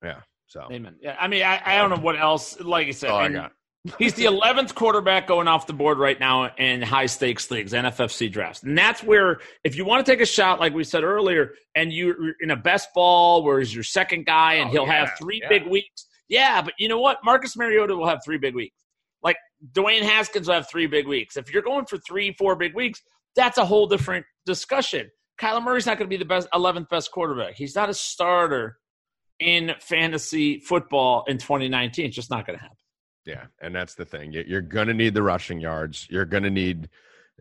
S3: Yeah.
S1: So
S3: Amen. Yeah, I mean, I, I don't know what else. Like I said,
S1: I got.
S3: he's the eleventh quarterback going off the board right now in high stakes leagues, NFFC drafts, and that's where if you want to take a shot, like we said earlier, and you're in a best ball where he's your second guy, and
S1: Oh,
S3: he'll
S1: yeah,
S3: have three
S1: yeah.
S3: big weeks. Yeah, but you know what? Marcus Mariota will have three big weeks. Like Dwayne Haskins will have three big weeks. If you're going for three, four big weeks, that's a whole different discussion. Kyler Murray's not going to be the best, eleventh best quarterback. He's not a starter in fantasy football in 2019. It's just not going to happen.
S1: Yeah, and that's the thing. You- You're going to need the rushing yards. You're going to need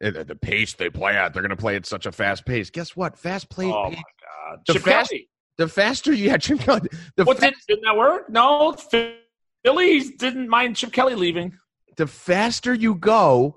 S1: uh, the pace they play at. They're going to play at such a fast pace. Guess what? Fast play.
S3: Oh my God,
S1: The
S3: Chip
S1: fast-
S3: Kelly.
S1: The faster you had Chip Kelly, the,
S3: What
S1: fa-
S3: did, didn't that work? No, Phillies didn't mind Chip Kelly leaving.
S1: the faster you go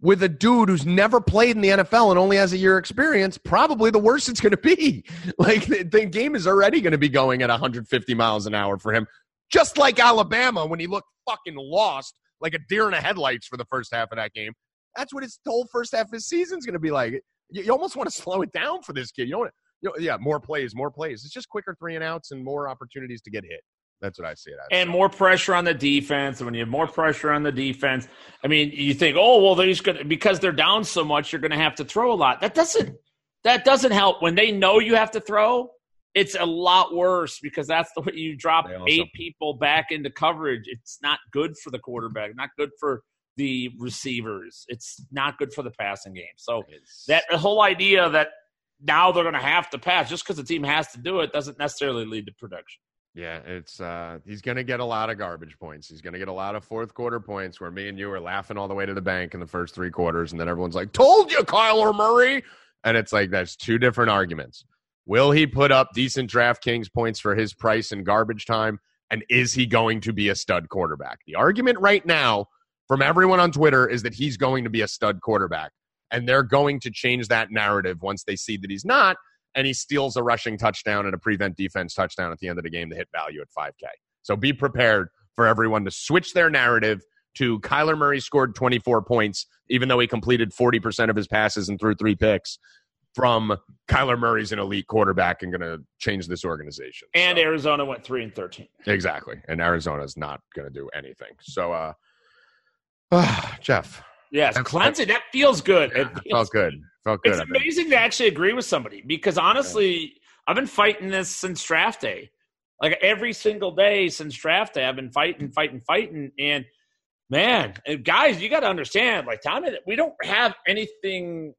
S1: with a dude who's never played in the NFL and only has a year experience, probably the worse it's going to be. Like the, the game is already going to be going at 150 miles an hour for him, just like Alabama when he looked fucking lost like a deer in the headlights for the first half of that game. That's what his whole first half of his season's going to be like. You, you almost want to slow it down for this kid. You don't. You know, yeah, more plays, more plays. It's just quicker three and outs and more opportunities to get hit. That's what I see it as.
S3: and more pressure on the defense. And when you have more pressure on the defense, I mean, you think, oh well, they're just gonna because they're down so much, you're gonna have to throw a lot. That doesn't that doesn't help. When they know you have to throw, it's a lot worse because that's the way you drop
S1: also-
S3: eight people back into coverage. It's not good for the quarterback, not good for the receivers. It's not good for the passing game. So that the whole idea that now they're going to have to pass just because the team has to do it doesn't necessarily lead to production.
S1: Yeah, it's uh he's gonna get a lot of garbage points. He's gonna get a lot of fourth quarter points where me and you are laughing all the way to the bank in the first three quarters, and then everyone's like, Told you, Kyler Murray. And it's like that's two different arguments. Will he put up decent DraftKings points for his price in garbage time? And is he going to be a stud quarterback? The argument right now from everyone on Twitter is that he's going to be a stud quarterback. And they're going to change that narrative once they see that he's not and he steals a rushing touchdown and a prevent defense touchdown at the end of the game to hit value at 5K. So be prepared for everyone to switch their narrative to Kyler Murray scored 24 points, even though he completed 40% of his passes and threw three picks, from Kyler Murray's an elite quarterback and going to change this organization.
S3: And
S1: So-
S3: Arizona went three and thirteen.
S1: exactly. And Arizona's not going to do anything. So, uh, Jeff,
S3: Yes,
S1: That's-
S3: Clemson. That feels good. It
S1: it
S3: feels
S1: felt good. Felt good.
S3: It's amazing to actually agree with somebody because honestly, I've been fighting this since draft day. Like every single day since draft day, I've been fighting, fighting, fighting. And man, guys, you got to understand, like Tommy, we don't have anything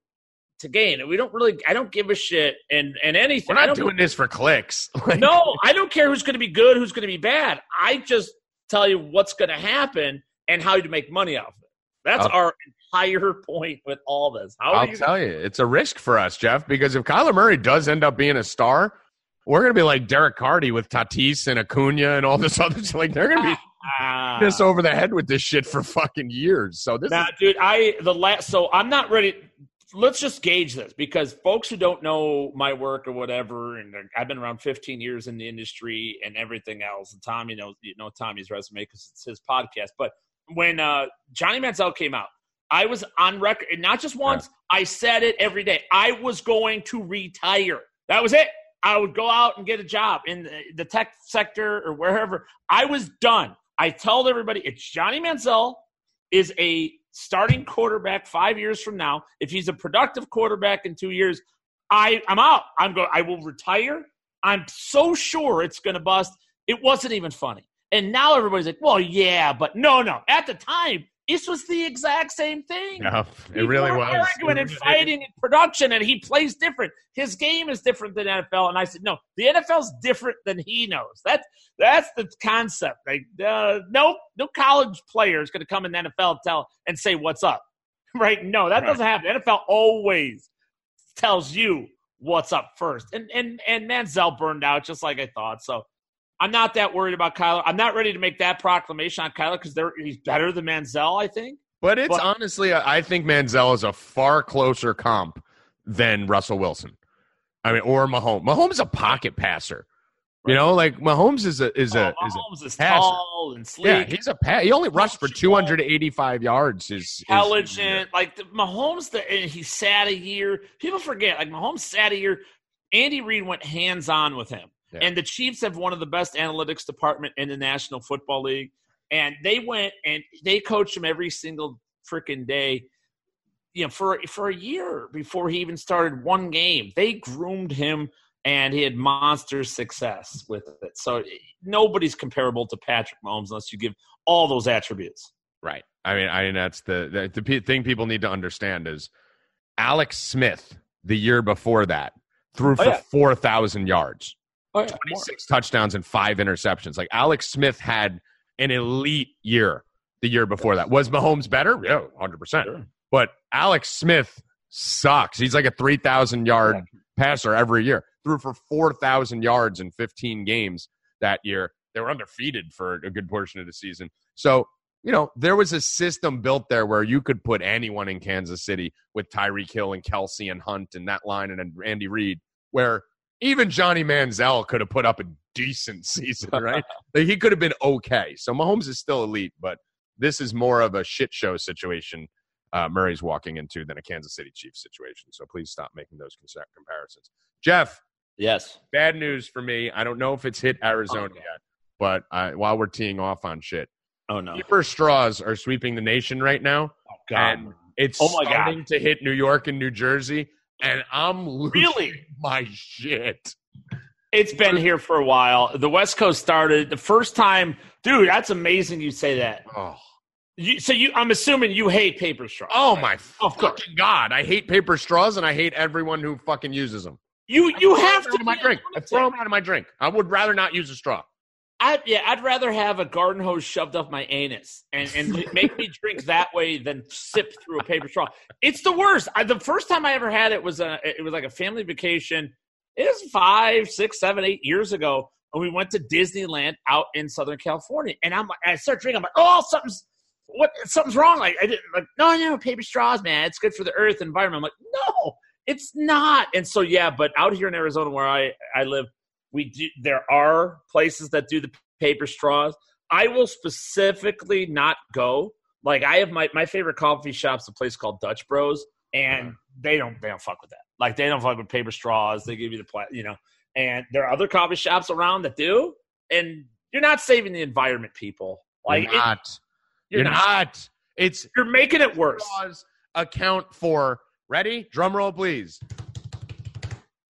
S3: to gain. We don't really. I don't give a shit and and anything.
S1: We're not doing this for clicks. Like,
S3: no, I don't care who's going to be good, who's going to be bad. I just tell you what's going to happen and how to make money off of it. That's
S1: I'll-
S3: our entire point with all this. How
S1: I'll
S3: you
S1: tell you, it's a risk for us, Jeff, because if Kyler Murray does end up being a star, we're going to be like Derek Carty with Tatis and Acuna and all this other shit. Like, they're going to be
S3: Ah.
S1: this over the head with this shit for fucking years. So this
S3: Nah,
S1: is,
S3: dude, I the last so I'm not ready. Let's just gauge this because folks who don't know my work or whatever, and I've been around 15 years in the industry and everything else. And Tommy knows you know Tommy's resume because it's his podcast. But when uh, Johnny Manziel came out, I was on record, and not just once. I said it every day. I was going to retire. That was it. I would go out and get a job in the, the tech sector or wherever. I was done. I told everybody it's Johnny Manziel is a starting quarterback five years from now. If he's a productive quarterback in two years, I, I'm out. I'm going. I will retire. I'm so sure it's going to bust. It wasn't even funny. And now everybody's like, "Well, yeah, but no, no." At the time, this was the exact same thing.
S1: yeah, it
S3: People
S1: really was.
S3: arguing and fighting in production, and he plays different. His game is different than NFL. And I said, no, the NFL's different than he knows. That's that's the concept. Like, uh, no, no college player is going to come in the NFL and tell and say what's up, right? No, that
S1: Right.
S3: doesn't happen. The NFL always tells you what's up first. And and and Manziel burned out just like I thought. So. I'm not that worried about Kyler. I'm not ready to make that proclamation on Kyler because he's better than Manziel, I think.
S1: But it's
S3: But-
S1: honestly, I think Manziel is a far closer comp than Russell Wilson. I mean, or Mahomes. Mahomes is a pocket passer. You know, like Mahomes is a is a
S3: Oh,
S1: is a
S3: Mahomes is
S1: passer.
S3: tall and sleek,
S1: yeah. He's a pa- He only rushed for 285 yards. Is is-
S3: intelligent. Like the, Mahomes, the, and he sat a year. People forget, like Mahomes sat a year. Andy Reid went hands on with him,
S1: Yeah.
S3: and the Chiefs have one of the best analytics department in the National Football League. And they went and they coached him every single freaking day. You know, for for a year before he even started one game, they groomed him, and he had monster success with it. So nobody's comparable to Patrick Mahomes unless you give all those attributes.
S1: Right. I mean, I mean that's the the, the thing people need to understand is Alex Smith the year before that threw oh, for
S3: Oh, yeah.
S1: 4,000 yards,
S3: Oh, yeah.
S1: 26 touchdowns and 5 interceptions. Like Alex Smith had an elite year the year before that. Was Mahomes better? Yeah, 100%.
S3: Sure.
S1: But Alex Smith sucks. He's like a 3,000 yard passer every year. Threw for 4,000 yards in 15 games that year. They were undefeated for a good portion of the season. So, you know, there was a system built there where you could put anyone in Kansas City with Tyreek Hill and Kelce and Hunt and that line and Andy Reid, where even Johnny Manziel could have put up a decent season, right? like he could have been okay. So Mahomes is still elite, but this is more of a shit show situation uh, Murray's walking into than a Kansas City Chiefs situation. So please stop making those comparisons. Jeff,
S3: yes,
S1: bad news for me. I don't know if it's hit Arizona
S3: Oh,
S1: yet, but I, while we're teeing off on shit,
S3: oh no,
S1: paper straws are sweeping the nation right now,
S3: oh, God.
S1: and it's
S3: Oh, my God.
S1: starting to hit New York and New Jersey, and I'm losing
S3: Really?
S1: my shit.
S3: It's been here for a while. The West Coast started the first time, dude. That's amazing. You say that.
S1: Oh,
S3: You, so you, I'm assuming you hate paper straws.
S1: oh my
S3: Of course.
S1: god! I hate paper straws, and I hate everyone who fucking uses them.
S3: you you
S1: I
S3: have to
S1: my drink. I throw them out of my drink. I would rather not use a straw.
S3: I, yeah, I'd rather have a garden hose shoved up my anus and, and make me drink that way than sip through a paper straw. It's the worst. I, the first time I ever had it was a, it was like a family vacation. It was five, six, seven, eight years ago, and we went to Disneyland out in Southern California. And I'm like, I start drinking. I'm like, oh, something's what? Something's wrong. Like I didn't like. No, no, paper straws, man. It's good for the earth environment. I'm like, no, it's not. And so yeah, but out here in Arizona where I I live we do there are places that do the paper straws i will specifically not go like i have my my favorite coffee shop's a place called dutch bros and they don't they don't fuck with that like they don't fuck with paper straws they give you the pla- you know and there are other coffee shops around that do and you're not saving the environment people like
S1: you're
S3: it-
S1: not.
S3: you're,
S1: You're
S3: not.
S1: not. It's
S3: you're making it worse
S1: straws account for ready? Drum roll, please.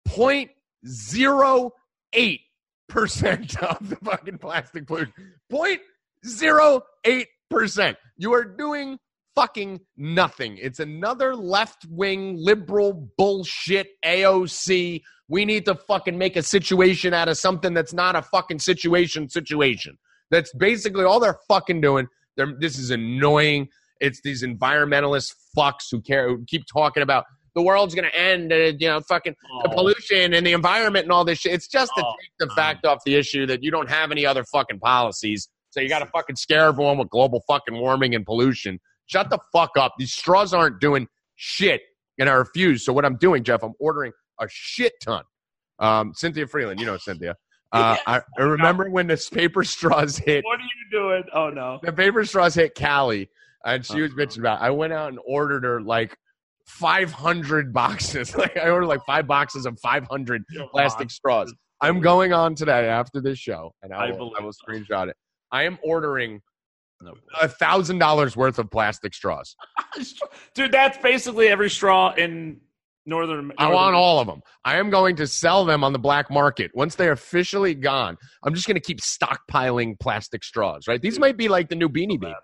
S1: Point zero eight percent of the fucking plastic pollution. Point zero eight percent. You are doing fucking nothing. It's another left wing liberal bullshit AOC. We need to fucking make a situation out of something that's not a fucking situation situation. That's basically all they're fucking doing. They're, this is annoying. It's these environmentalist fucks who care who keep talking about the world's going to end, uh, you know, fucking the
S3: Oh.
S1: pollution and the environment and all this shit. It's just to
S3: Oh,
S1: take the fact off the issue that you don't have any other fucking policies. So you got to fucking scare everyone with global fucking warming and pollution. Shut the fuck up. These straws aren't doing shit, and I refuse. So what I'm doing, Jeff, I'm ordering a shit ton. Um, Cynthia Freeland, you know Cynthia. Uh, I, I remember when the paper straws hit
S3: what are you doing oh no
S1: the paper straws hit Cali, and she was
S3: Uh-huh.
S1: bitching about. It. I went out and ordered her like 500 boxes. Like I ordered like five boxes of 500 plastic straws. I'm going on today after this show, and
S3: I
S1: I will, I
S3: believe
S1: will screenshot it. I am ordering a thousand dollars worth of plastic straws.
S3: dude that's basically every straw in northern
S1: I want all of them. I am going to sell them on the black market once they're officially gone. I'm just going to keep stockpiling plastic straws. Right? These might be like the new Beanie Baby.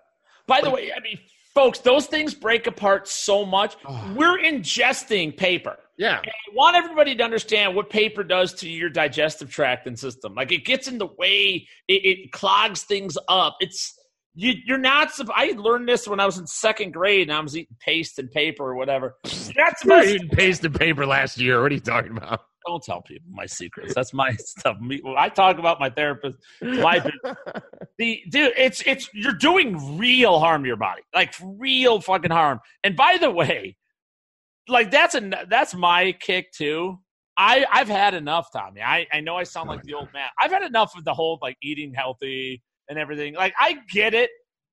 S3: By the way, I mean, folks, those things break apart so much.
S1: Oh.
S3: We're ingesting paper.
S1: Yeah.
S3: And I want everybody to understand what paper does to your digestive tract and system. Like it gets in the way, it, it clogs things up. It's you, you're not. I learned this when I was in second grade, and I was eating paste and paper or whatever. You're not
S1: were
S3: supposed to
S1: eating paste and paper last year. What are you talking about?
S3: don't tell people my secrets. That's my stuff. Me, I talk about my therapist. My the dude, it's it's you're doing real harm to your body, like real fucking harm. And by the way, like that's a that's my kick too. I I've had enough, Tommy. I I know I sound oh like the old man. I've had enough of the whole like eating healthy and everything. Like I get it.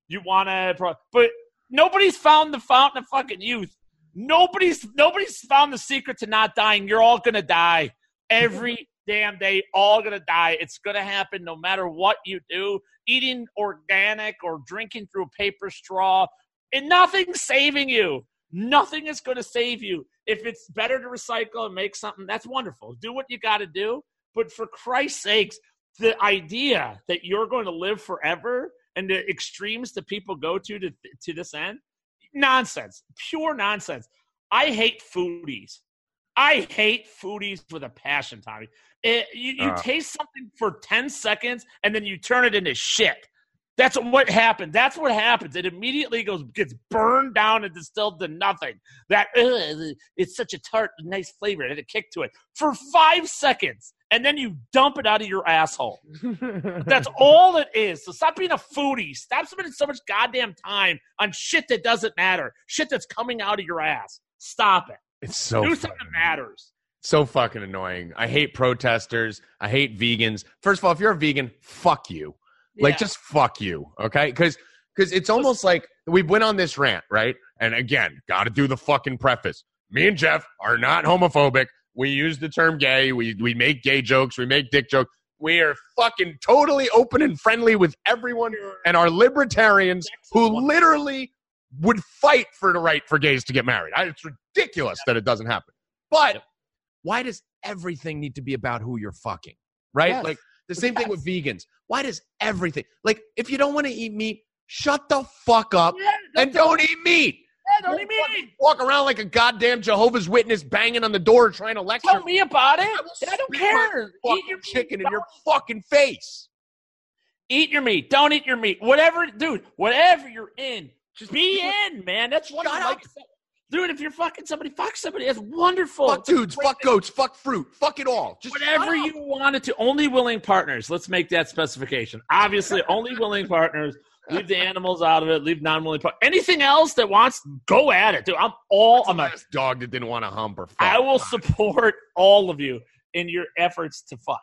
S3: You want to, but nobody's found the fountain of fucking youth. Nobody's nobody's found the secret to not dying. You're all gonna die every damn day. All gonna die. It's gonna happen no matter what you do. Eating organic or drinking through a paper straw, and nothing's saving you. Nothing is to save you. If it's better to recycle and make something, that's wonderful. Do what you got to do. But for Christ's sakes, the idea that you're going to live forever and the extremes that people go to to, to this end, nonsense, pure nonsense. I hate foodies. I hate foodies with a passion, Tommy. It, you you
S1: Uh.
S3: taste something for 10 seconds and then you turn it into shit. That's what happened. That's what happens. It immediately goes gets burned down and distilled to nothing. That ugh, it's such a tart, nice flavor. It had a kick to it for five seconds, and then you dump it out of your asshole. That's all it is. So stop being a foodie. Stop spending so much goddamn time on shit that doesn't matter. Shit that's coming out of your ass. Stop it.
S1: It's so
S3: Do something that matters.
S1: so fucking annoying. I hate protesters. I hate vegans. First of all, if you're a vegan, fuck you. Like just fuck you, okay? Because because it's almost like we went on this rant, right? And again, got to do the fucking preface. Me and Jeff are not homophobic. We use the term gay. We we make gay jokes. We make dick jokes. We are fucking totally open and friendly with everyone, and our libertarians who literally would fight for the right for gays to get married. I, it's ridiculous that it doesn't happen. But why does everything need to be about who you're fucking? Right?
S3: Yes.
S1: Like the same thing with vegans. Why does everything like if you don't want to eat meat, shut the fuck up
S3: Yeah,
S1: and don't eat meat.
S3: Yeah, don't eat
S1: fucking
S3: me.
S1: Walk around like a goddamn Jehovah's Witness banging on the door trying to lecture
S3: Tell me about it.
S1: I
S3: I don't care. Eat your
S1: chicken in your fucking face.
S3: Eat your meat. Don't eat your meat. Whatever, dude. Whatever you're in, just be in, man. That's what
S1: Shut
S3: I like. Dude, if you're fucking somebody, fuck somebody. That's wonderful.
S1: Fuck dudes, fuck goats, fuck fruit, fuck it all. Just
S3: Whatever you wanted to. Only willing partners. Let's make that specification. Obviously, only willing partners. Leave the animals out of it. Leave non-willing. Anything else that wants, go at it, dude. I'm all.
S1: What's
S3: I'm a,
S1: last dog that didn't want to hump or fuck.
S3: I will support all of you in your efforts to fuck.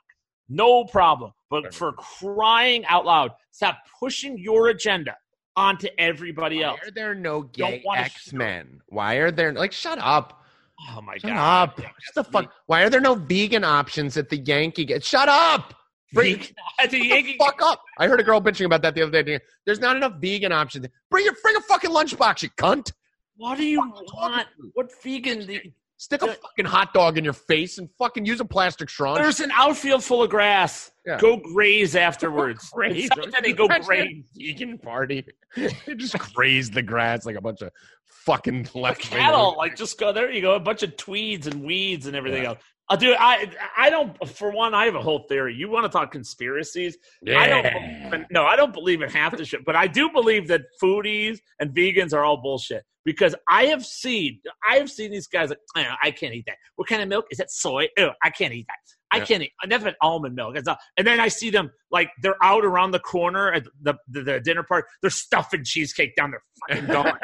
S3: No problem. But for crying out loud, stop pushing your agenda onto everybody
S1: Why
S3: else.
S1: are there no gay X Men? Why are there like shut up?
S3: Oh my
S1: Shut
S3: god!
S1: up. Shut the fuck. Why are there no vegan options at the Yankee? Get Shut up. Bring
S3: the Yankee-
S1: fuck up. I heard a girl bitching about that the other day. There's not enough vegan options. Bring your bring a fucking lunchbox, you cunt.
S3: What do you
S1: What are you talking
S3: want? What vegan? do-
S1: Stick a
S3: Yeah.
S1: fucking hot dog in your face and fucking use a plastic straw.
S3: There's an outfield full of grass.
S1: Yeah.
S3: Go graze afterwards.
S1: graze.
S3: Somebody go graze.
S1: Vegan party. they just graze the grass like a bunch of fucking left
S3: Cattle, like just go there. You go, a bunch of tweeds and weeds and everything else. Uh, dude, I I don't. For one, I have a whole theory. You want to talk conspiracies? I don't. in- no, I don't believe in half the shit, but I do believe that foodies and vegans are all bullshit because I have seen I have seen these guys like "Oh, I can't eat that. What kind of milk is that? Soy? Ew, I can't eat that. I
S1: Yeah.
S3: can't eat nothing but almond milk. Not- And then I see them like they're out around the corner at the the, the dinner party. They're stuffing cheesecake down their fucking gullet.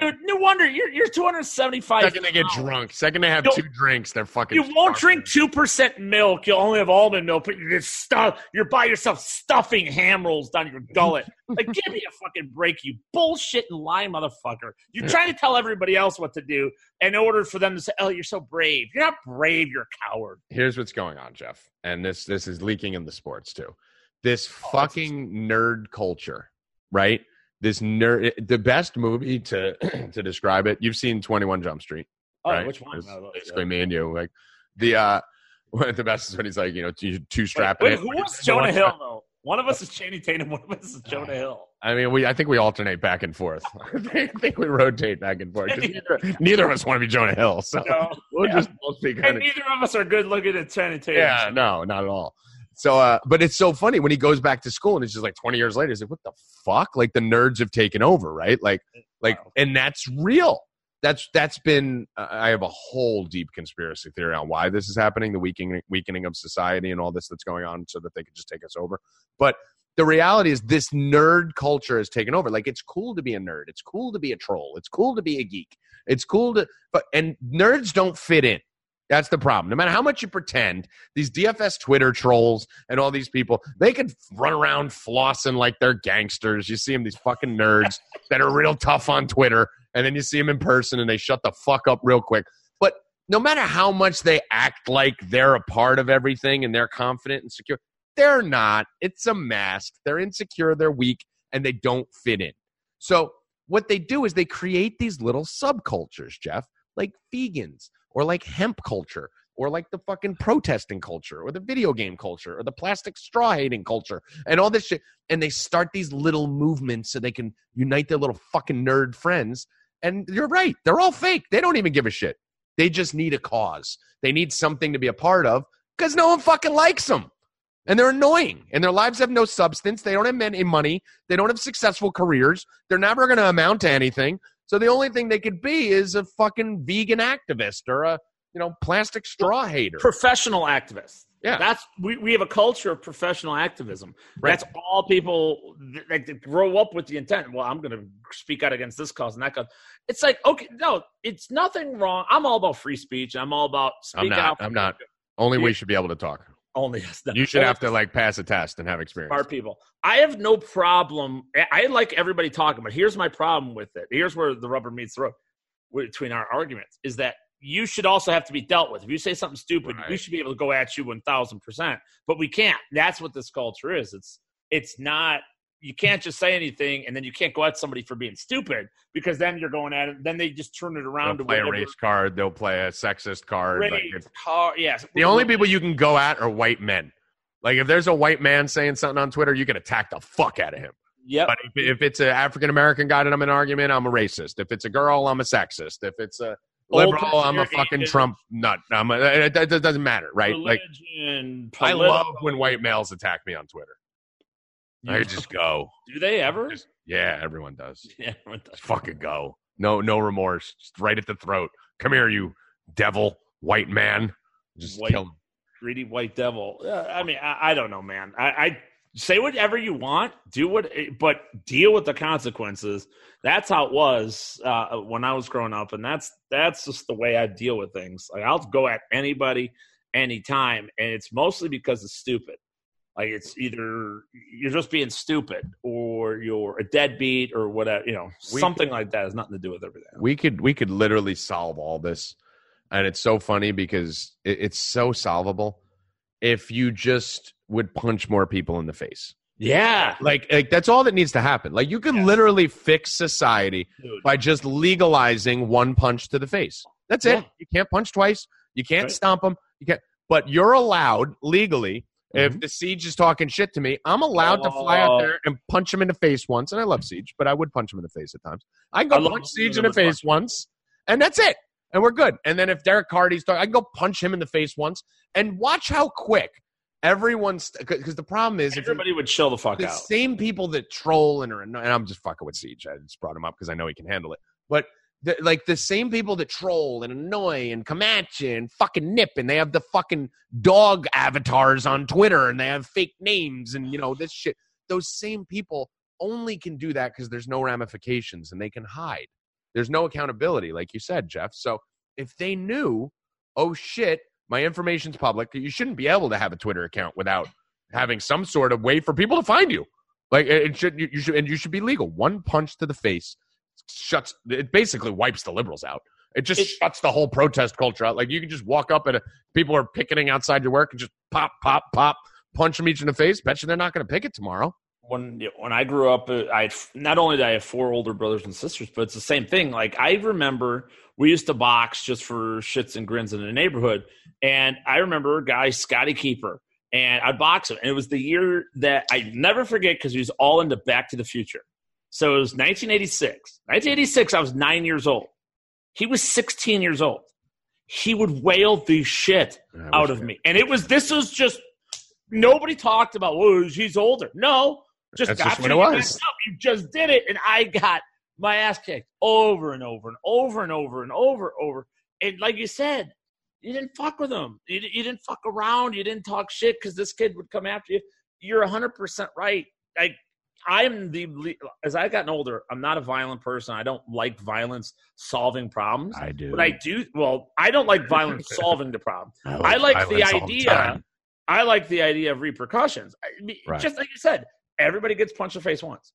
S3: Dude, no wonder you're you're 275.
S1: Second they get drunk. Second they have
S3: You'll-
S1: two drinks, they're fucking.
S3: You won't
S1: starving.
S3: drink two percent milk. You'll only have almond milk, but you're just stuff. You're by yourself stuffing ham rolls down your gullet. Like, give me a fucking break, you bullshit and lie motherfucker. You're trying to tell everybody else what to do in order for them to say, "Oh, you're so brave." You're not brave. You're a coward.
S1: Here's what's going on, Jeff, and this this is leaking in the sports too. This
S3: Oh,
S1: fucking nerd culture, right? This nerd. The best movie to to describe it. You've seen Twenty One Jump Street.
S3: Oh,
S1: right?
S3: which one?
S1: It's
S3: Oh,
S1: basically me and you. Like the uh the best is when he's like, you know, two, two strapping
S3: Wait,
S1: it.
S3: who was Jonah Hill though? One of us is Channing Tatum. One of us is Jonah Hill.
S1: I mean, we I think we alternate back and forth. I think we rotate back and forth. Neither, neither of us want to be Jonah Hill, so
S3: No.
S1: we'll
S3: Yeah.
S1: just both be
S3: And
S1: kind of
S3: neither of us are good looking at Channing Tatum.
S1: yeah, no, not at all. So, uh, but it's so funny when he goes back to school and it's just like 20 years later. He's like, what the fuck? Like the nerds have taken over, right? Like, like,
S3: Wow.
S1: and that's real. That's that's been. Uh, I have a whole deep conspiracy theory on why this is happening, the weakening weakening of society and all this that's going on, so that they could just take us over. But the reality is, this nerd culture has taken over. Like, it's cool to be a nerd. It's cool to be a troll. It's cool to be a geek. It's cool to, but and nerds don't fit in. That's the problem. No matter how much you pretend, these DFS Twitter trolls and all these people, they can run around flossing like they're gangsters. You see them, these fucking nerds that are real tough on Twitter, and then you see them in person and they shut the fuck up real quick. But no matter how much they act like they're a part of everything and they're confident and secure, they're not. It's a mask. They're insecure, they're weak, and they don't fit in. So what they do is they create these little subcultures, Jeff, like vegans or like hemp culture or like the fucking protesting culture or the video game culture or the plastic straw hating culture and all this shit. And they start these little movements so they can unite their little fucking nerd friends. And you're right. They're all fake. They don't even give a shit. They just need a cause. They need something to be a part of because no one fucking likes them. and they're annoying and their lives have no substance. They don't have any money. They don't have successful careers. They're never going to amount to anything. So the only thing they could be is a fucking vegan activist or a you know plastic straw hater.
S3: Professional activists.
S1: Yeah.
S3: That's we, we have a culture of professional activism.
S1: Right.
S3: That's all people like they grow up with the intent. Well, I'm going to speak out against this cause and that cause. It's like okay, no, it's nothing wrong. I'm all about free speech. I'm all about
S1: I'm
S3: speaking
S1: not.
S3: out.
S1: I'm not. Only we should be able to talk.
S3: Only
S1: You should have to like pass a test and have experience.
S3: smart people. I have no problem. I like everybody talking, but here's my problem with it. Here's where the rubber meets the road between our arguments is that you should also have to be dealt with. If you say something stupid, we should be able to go at you one thousand percent. But we can't. That's what this culture is. It's it's not. You can't just say anything, and then you can't go at somebody for being stupid because then you're going at it. Then they just turn it around
S1: They'll
S3: to
S1: play a race card. They'll play a sexist card.
S3: race,
S1: it's-
S3: car. Yes,
S1: the only people you can go at are white men. Like if there's a white man saying something on Twitter, you can attack the fuck out of him.
S3: Yep.
S1: But if, if it's an African American guy and I'm in an argument, I'm a racist. If it's a girl, I'm a sexist. If it's a
S3: Old
S1: liberal, I'm a fucking. Trump nut. I'm a, it, it, it doesn't matter, right? Like
S3: Religion,
S1: I love when white males attack me on Twitter. I just go.
S3: Do they ever?
S1: Just- yeah, everyone does.
S3: Yeah. the-
S1: Just fucking go. No, no remorse. Just right at the throat. Come here, you devil, white man. Just
S3: White-
S1: kill him.
S3: greedy white devil. Uh, I mean, I, I don't know, man. I, I say whatever you want, do what, but deal with the consequences. That's how it was uh, when I was growing up, and that's that's just the way I deal with things. Like I'll go at anybody, anytime, and it's mostly because it's stupid. Like it's either you're just being stupid, or you're a deadbeat, or whatever. You know,
S1: We-
S3: something like that has nothing to do with everything.
S1: we could we could literally solve all this and it's so funny because it, it's so solvable if you just would punch more people in the face
S3: Yeah,
S1: like, like that's all that needs to happen like you can
S3: Yes.
S1: literally fix society
S3: dude.
S1: by just legalizing one punch to the face that's it you can't punch twice you can't
S3: Right.
S1: stomp them you can't but you're allowed legally
S3: Mm-hmm.
S1: if the siege is talking shit to me, I'm allowed to fly out
S3: Oh.
S1: there and punch him in the face once. And I love siege, but I would punch him in the face at times. I can go
S3: I
S1: punch siege
S3: in
S1: the face once, and that's it. And we're good. And then if Derek Carty's talking, I can go punch him in the face once, and watch how quick everyone's. Because the problem is, if you-
S3: everybody would chill the fuck out.
S1: the
S3: out.
S1: same people that troll and are and I'm just fucking with Siege. I just brought him up because I know he can handle it. But the, like the same people that troll and annoy and come at you and fucking nip and they have the fucking dog avatars on Twitter and they have fake names and you know this shit. Those same people only can do that because there's no ramifications and they can hide. There's no accountability, like you said, Jeff. So if they knew, oh shit, my information's public, you shouldn't be able to have a Twitter account without having some sort of way for people to find you. Like it it should, you, you should, and you should be legal. One punch to the face shuts. It basically wipes the liberals out. It just
S3: It-
S1: shuts the whole protest culture out. Like you can just walk up and a, people are picketing outside your work and just pop, pop, pop, punch them each in the face. Bet you they're not going to picket tomorrow.
S3: When when I grew up, uh, I had, not only did I have four older brothers and sisters, but it's the same thing. Like I remember we used to box just for shits and grins in the neighborhood, and I remember a guy Scotty Keeper, and I'd box him, and it was the year that I never forget because he was all into Back to the Future. So it was 1986. 1986, I was nine years old. He was 16 years old. He would wail the shit out of me. And it was this was just nobody talked about well he's older. No, just
S1: That's
S3: got
S1: just
S3: you
S1: what it was.
S3: You just did it, and I got my ass kicked over and over and over and over and over and over. And like you said, you didn't fuck with him. You, you didn't fuck around. You didn't talk shit because this kid would come after you. You're hundred percent right. Like I'm the as I've gotten older, I'm not a violent person. I don't like violence solving problems.
S1: I do.
S3: But I do. Well, I don't like violence solving the problem. I like the idea.
S1: time.
S3: I like the idea of repercussions. I mean,
S1: Right.
S3: Just like you said, everybody gets punched in the face once.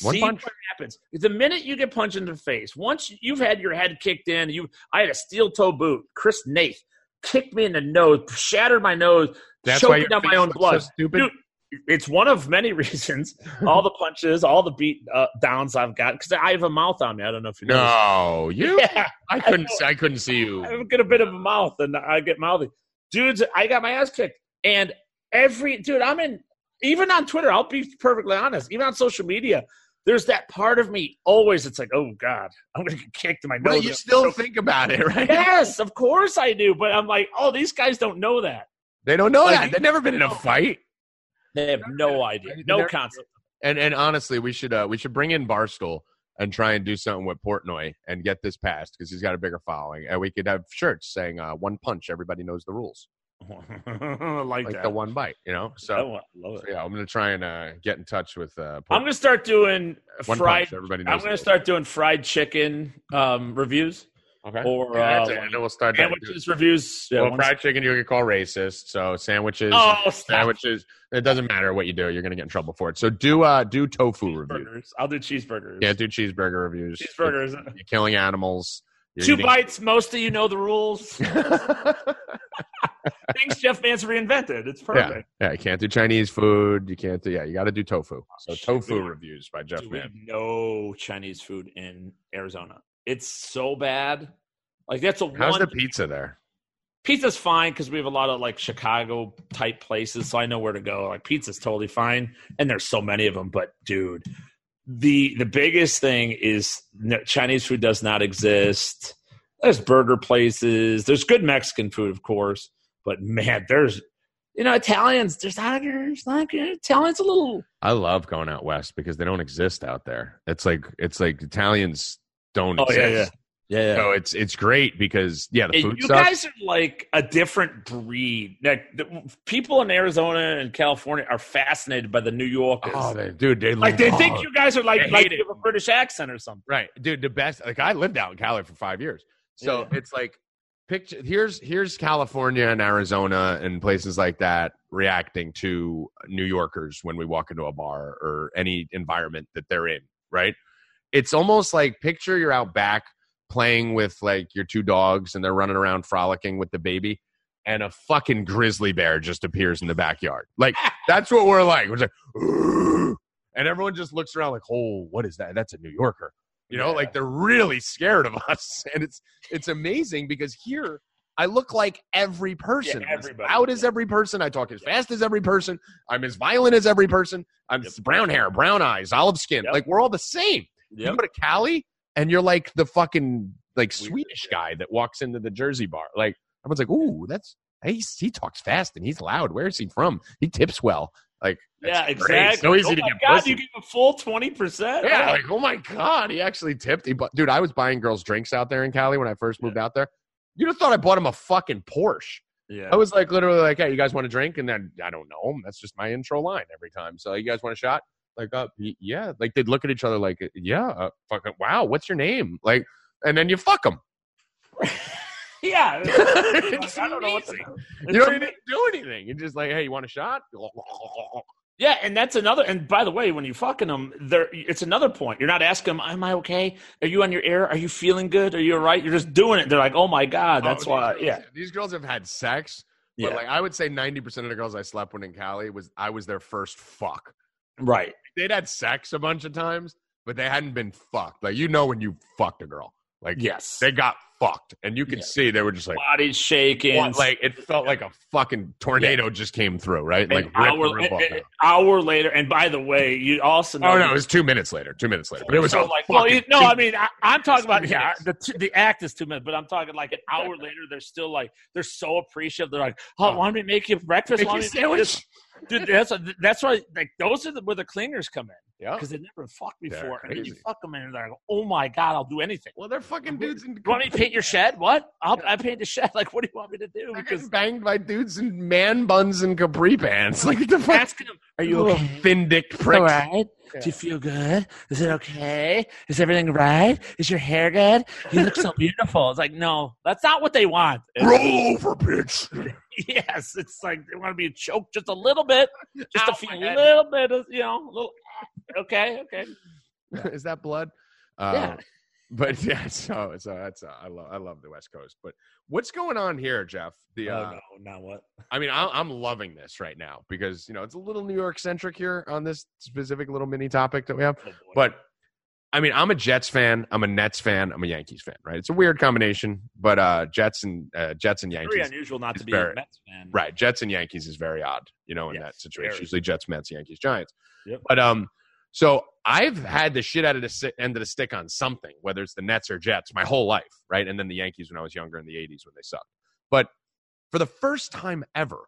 S1: One
S3: See
S1: punch.
S3: what happens. The minute you get punched in the face, once you've had your head kicked in, you I had a steel toe boot. Chris Nath kicked me in the nose, shattered my nose,
S1: That's
S3: me down my own blood.
S1: So stupid.
S3: Dude, it's one of many reasons. all the punches, all the beat uh, downs I've got because I have a mouth on me. I don't know if you know.
S1: no, you.
S3: Yeah,
S1: I couldn't. I couldn't see you.
S3: I get a bit of a mouth and I get mouthy. Dudes, I got my ass kicked. And every dude, I'm in even on Twitter, I'll be perfectly honest, even on social media, there's that part of me always it's like, oh God, I'm gonna get kicked in my
S1: But
S3: nose.
S1: you still think about it, right?
S3: Yes, of course I do. But I'm like, oh, these guys don't know that.
S1: They don't know
S3: Like,
S1: that. They've never been in a fight.
S3: They have no idea, no concept.
S1: And and honestly, we should uh, we should bring in Barstool and try and do something with Portnoy and get this passed because he's got a bigger following, and we could have shirts saying uh, "One punch, everybody knows the rules,"
S3: like,
S1: like the one bite, you know. So,
S3: I love
S1: so yeah, I'm gonna try and uh, get in touch with uh,
S3: I'm gonna start doing
S1: One
S3: fried.
S1: punch, everybody.
S3: I'm gonna start doing fried chicken um, reviews
S1: Okay.
S3: or
S1: Yeah,
S3: uh,
S1: it. And then we'll start
S3: sandwiches reviews. Yeah,
S1: well, fried chicken you get called racist. So sandwiches,
S3: Oh,
S1: sandwiches. It doesn't matter what you do. You're gonna get in trouble for it. So do uh do tofu reviews.
S3: I'll do cheeseburgers.
S1: Yeah, do cheeseburger reviews.
S3: cheeseburgers.
S1: You're killing animals. You're
S3: Two
S1: eating-
S3: bites. Most of you know the rules. Things Jeff Vance reinvented. It's perfect.
S1: yeah. You can't do Chinese food. You can't do. Yeah, you got to do tofu. So tofu reviews by Jeff Mann.
S3: no Chinese food in Arizona. It's so bad. Like that's a
S1: How's
S3: one.
S1: the pizza there?
S3: pizza's fine because we have a lot of like Chicago type places, so I know where to go. Like pizza's totally fine, and there's so many of them. But dude, the the biggest thing is no, Chinese food does not exist. There's burger places. There's good Mexican food, of course, but man, there's you know Italians. There's not there's not Italians a little.
S1: I love going out west because they don't exist out there. It's like it's like Italians don't
S3: Oh, yeah,
S1: exist.
S3: yeah. Yeah,
S1: So it's it's great because yeah, the
S3: Hey,
S1: food
S3: you
S1: stuff.
S3: guys are like a different breed. Like the, people in Arizona and California are fascinated by the New Yorkers.
S1: oh, they, dude, they
S3: like they
S1: love-
S3: think you guys are like like
S1: it.
S3: you have a British accent or something.
S1: Right, dude. The best. Like I lived out in Cali for five years, so it's like picture. Here's here's California and Arizona and places like that reacting to New Yorkers when we walk into a bar or any environment that they're in. Right. It's almost like picture you're out back playing with like your two dogs and they're running around frolicking with the baby. And a fucking grizzly bear just appears in the backyard. Like that's what we're like. We're like, and everyone just looks around like, "Oh, what is that? That's a New Yorker." You know,
S3: Yeah.
S1: like they're really scared of us, and it's it's amazing because here I look like every person.
S3: Yeah,
S1: as
S3: everybody.
S1: loud as every person. I talk as fast as every person. I'm as violent as every person. I'm
S3: Yep.
S1: brown hair, brown eyes, olive skin.
S3: Yep.
S1: Like we're all the same. You go to Cali, and you're like the fucking like Swedish guy that walks into the Jersey bar. Like everyone's like, "Ooh, that's." He's- he talks fast and he's loud. Where is he from? He tips well. Like,
S3: Yeah, exactly.
S1: So easy
S3: oh
S1: to
S3: my
S1: get
S3: God,
S1: pussy.
S3: you give a full twenty percent.
S1: Yeah, like oh my god, he actually tipped. He, bu- dude, I was buying girls drinks out there in Cali when I first moved out there. You'd have thought I bought him a fucking Porsche.
S3: yeah.
S1: I was like literally like, hey, you guys want a drink? And then I don't know. That's just my intro line every time. So you guys want a shot? Like, uh, yeah. Like they'd look at each other like, yeah, uh, fucking, wow, what's your name? Like, and then you fuck them.
S3: yeah.
S1: It's
S3: I don't know what to do.
S1: You don't even do anything. You're just like, hey, you want a shot?
S3: Yeah, and that's another. And by the way, when you're fucking them, there it's another point. You're not asking them, "Am I okay? Are you on your air? Are you feeling good? Are you all right?" You're just doing it. They're like, "Oh my god, oh, that's
S1: Oh,
S3: why."
S1: these
S3: Yeah,
S1: These girls have had sex. But
S3: yeah,
S1: like I would say 90% of the girls I slept with in Cali was I was their first fuck.
S3: right.
S1: They'd had sex a bunch of times, but they hadn't been fucked. Like you know when you fucked a girl. Like
S3: Yes,
S1: they got fucked. And you could
S3: Yeah.
S1: see they were just like
S3: bodies shaking.
S1: what? like it felt like a fucking tornado just came through, right?
S3: an
S1: Like
S3: hour,
S1: roof off eh,
S3: an
S1: eh,
S3: hour later. And by the way, you also know
S1: Oh no, it was two minutes later. Two minutes later. But it was
S3: so like, well, you, no, I mean, I, I'm talking about yeah, the the act is two minutes, but I'm talking like an hour later. They're still like they're so appreciative. They're like, oh,
S1: Oh.
S3: why don't we make you breakfast?
S1: Make you sandwich.
S3: Dude, that's that's why like those are the, where the cleaners come in
S1: Yeah.
S3: because they never fucked before, and then you fuck them and they're like, oh my god, I'll do anything.
S1: Well, they're fucking dudes in
S3: You want me to paint your shed? What? I'll I paint the shed. Like, what do you want me to do?
S1: I
S3: Because
S1: get banged by dudes in man buns and capri pants. Like the fuck
S3: asking them, are you okay?
S1: thin dicked pricks.
S3: All right.
S1: Yeah.
S3: Do you feel good? Is it okay? Is everything right? Is your hair good? You look so beautiful. It's like, no, that's not what they want.
S1: Roll over, bitch.
S3: yes, it's like they want to be choked just a little bit, just
S1: Ow,
S3: to feel
S1: my
S3: a
S1: head.
S3: little bit of, you know, a little. Okay, okay.
S1: Is that blood? Uh,
S3: Yeah.
S1: But yeah, so so that's uh, I love I love the West Coast. But what's going on here, Jeff? The uh,
S3: oh no, now what?
S1: I mean, I, I'm loving this right now because you know it's a little New York centric here on this specific little mini topic that we have.
S3: Oh.
S1: But I mean, I'm a Jets fan, I'm a Nets fan, I'm a Yankees fan. Right? It's a weird combination, but uh, Jets and uh, Jets and Yankees.
S3: very unusual not to be
S1: very-
S3: a Mets fan.
S1: Right, Jets and Yankees is very odd, you know, in
S3: Yes,
S1: that situation. Usually Jets, Mets, Yankees, Giants.
S3: Yep.
S1: But um, so I've had the shit out of the end of the stick on something, whether it's the Nets or Jets, my whole life, right? And then the Yankees when I was younger in the '80s when they sucked. But for the first time ever,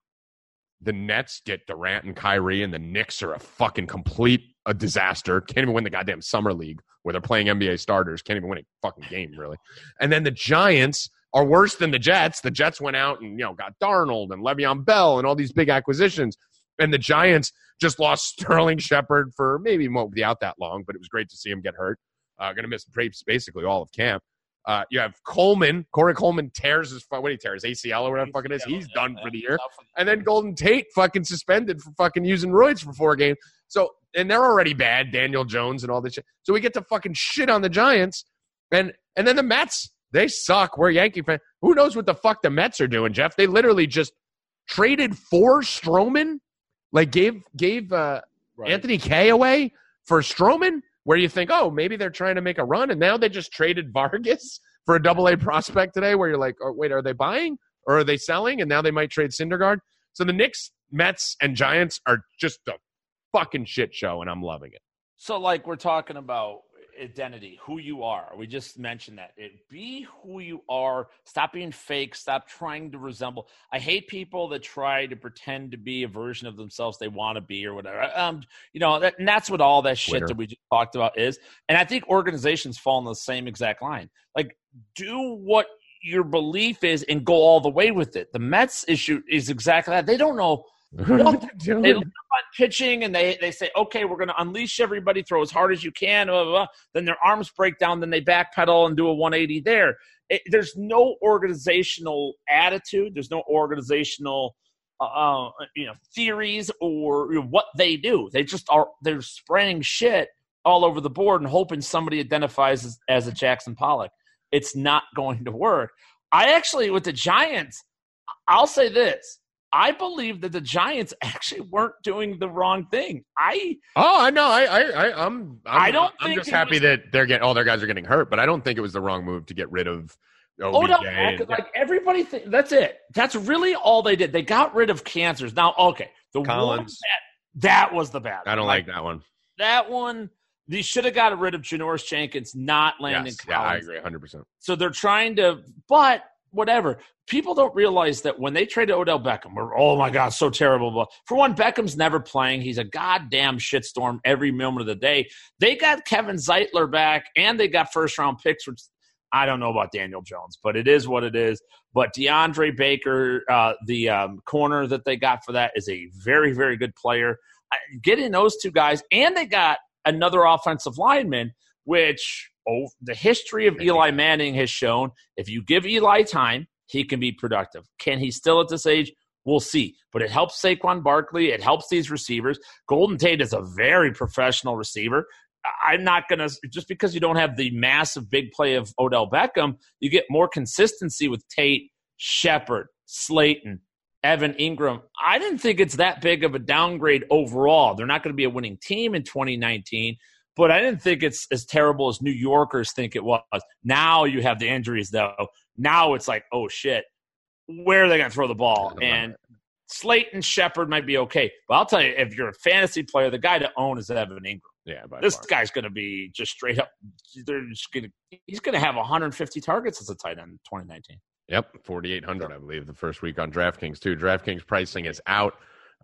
S1: the Nets get Durant and Kyrie, and the Knicks are a fucking complete a disaster. Can't even win the goddamn summer league where they're playing NBA starters. Can't even win a fucking game really. And then the Giants are worse than the Jets. The Jets went out and you know got Darnold and Le'Veon Bell and all these big acquisitions, and the Giants just lost Sterling Shepard for maybe won't be out that long, but it was great to see him get hurt. Uh, going to miss basically all of camp. Uh, you have Coleman. Corey Coleman tears his what he tears ACL or whatever fucking is. He's done for the year. And then Golden Tate fucking suspended for fucking using roids for four games. So and they're already bad. Daniel Jones and all this shit. So we get to fucking shit on the Giants, and and then the Mets. They suck. We're Yankee fans. Who knows what the fuck the Mets are doing, Jeff? They literally just traded for Stroman, like gave gave uh, right. Anthony Kay away for Stroman where you think, oh, maybe they're trying to make a run, and now they just traded Vargas for a double A prospect today, where you're like, oh, wait, are they buying or are they selling? And now they might trade Syndergaard. So the Knicks, Mets, and Giants are just a fucking shit show, and I'm loving it.
S3: So, like, we're talking about identity, who you are. We just mentioned that. It, be who you are. Stop being fake. Stop trying to resemble. I hate people that try to pretend to be a version of themselves they want to be or whatever. Um, you know, that, and that's what all that shit Twitter. that we just talked about is. And I think organizations fall in the same exact line. Like, do what your belief is and go all the way with it. The Mets issue is exactly that. They don't know what they're They look on pitching and they, they say, okay, we're going to unleash everybody, throw as hard as you can. Blah, blah, blah. Then their arms break down, then they backpedal and do a 180 there. It, there's no organizational attitude. There's no organizational, uh, uh you know, theories or you know, what they do. They just are. They're spraying shit all over the board and hoping somebody identifies as, as a Jackson Pollock. It's not going to work. I actually, with the Giants, I'll say this I believe that the Giants actually weren't doing the wrong thing. I
S1: oh, I know. I I, I am I'm, I don't. I'm just happy was, that they're getting all their guys are getting hurt, but I don't think it was the wrong move to get rid of. OBJ. Oh no!
S3: Like everybody, th- that's it. That's really all they did. They got rid of cancers. Now, okay, the Collins. That, that was the bad.
S1: I don't like, like that one.
S3: That one. They should have got rid of Janoris Jenkins, not Landon yes,
S1: Collins. Yeah, I agree, hundred percent.
S3: So they're trying to, but whatever. People don't realize that when they traded Odell Beckham, we're oh my god, so terrible. But for one, Beckham's never playing. He's a goddamn shitstorm every moment of the day. They got Kevin Zeitler back, and they got first round picks, which I don't know about Daniel Jones, but it is what it is. But DeAndre Baker, uh, the um, corner that they got for that, is a very, very good player. Getting those two guys, and they got another offensive lineman, which oh, the history of Eli Manning has shown if you give Eli time, he can be productive. Can he still at this age? We'll see. But it helps Saquon Barkley. It helps these receivers. Golden Tate is a very professional receiver. I'm not going to, just because you don't have the massive big play of Odell Beckham, you get more consistency with Tate, Shepard, Slayton, Evan Engram. I didn't think it's that big of a downgrade overall. They're not going to be a winning team in 2019, but I didn't think it's as terrible as New Yorkers think it was. Now you have the injuries, though. Now it's like, oh shit, where are they going to throw the ball? And Slayton Shepard might be okay, but I'll tell you, if you're a fantasy player, the guy to own is Evan Engram.
S1: Yeah,
S3: this
S1: far.
S3: guy's going to be just straight up. They're just going to. He's going to have 150 targets as a tight end in 2019.
S1: Yep, 4,800, I believe, the first week on DraftKings too. DraftKings pricing is out.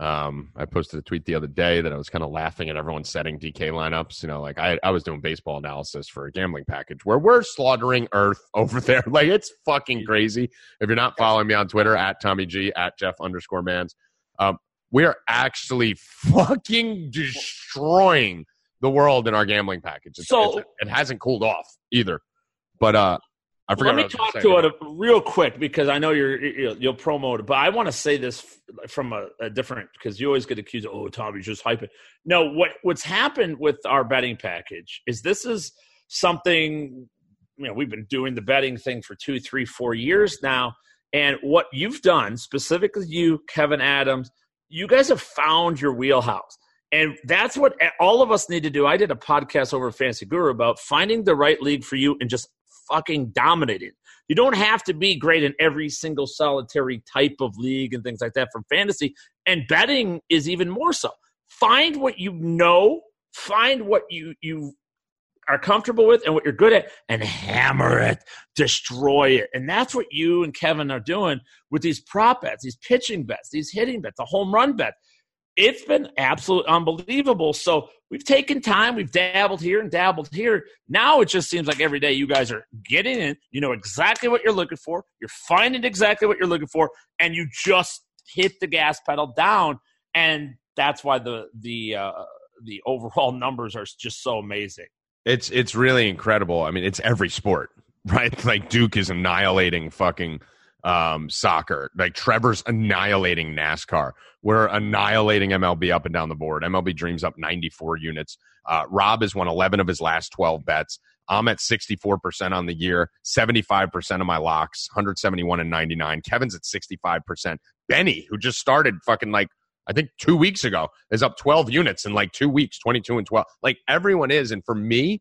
S1: Um, I posted a tweet the other day that I was kind of laughing at everyone setting DK lineups. You know, like I, I was doing baseball analysis for a gambling package where we're slaughtering Earth over there. Like it's fucking crazy. If you're not following me on Twitter at Tommy G at Jeff underscore Mans, um, we are actually fucking destroying the world in our gambling package. It's, so it's, it hasn't cooled off either. But uh, I forgot.
S3: Let me talk to it real quick because I know you're you'll promote it, but I want to say this from a, a different because you always get accused of oh Tommy's just hyping. No, what what's happened with our betting package is this is something you know we've been doing the betting thing for two, three, four years now, and what you've done specifically you, Kevin Adams, you guys have found your wheelhouse. And that's what all of us need to do. I did a podcast over Fantasy Guru about finding the right league for you and just fucking dominated. You don't have to be great in every single solitary type of league and things like that for fantasy. And betting is even more so. Find what you know, find what you you are comfortable with and what you're good at and hammer it, destroy it. And that's what you and Kevin are doing with these prop bets, these pitching bets, these hitting bets, the home run bet. It's been absolutely unbelievable. So we've taken time, we've dabbled here and dabbled here. Now it just seems like every day you guys are getting in, you know exactly what you're looking for, you're finding exactly what you're looking for, and you just hit the gas pedal down. And that's why the the uh, the overall numbers are just so amazing.
S1: It's it's really incredible. I mean, it's every sport, right? Like Duke is annihilating fucking um, soccer. Like Trevor's annihilating NASCAR. We're annihilating MLB up and down the board. MLB Dreams up 94 units. Uh, Rob has won 11 of his last 12 bets. I'm at 64% on the year, 75% of my locks, 171 and 99. Kevin's at 65%. Benny, who just started fucking like I think two weeks ago, is up 12 units in like two weeks, 22 and 12. Like everyone is. And for me,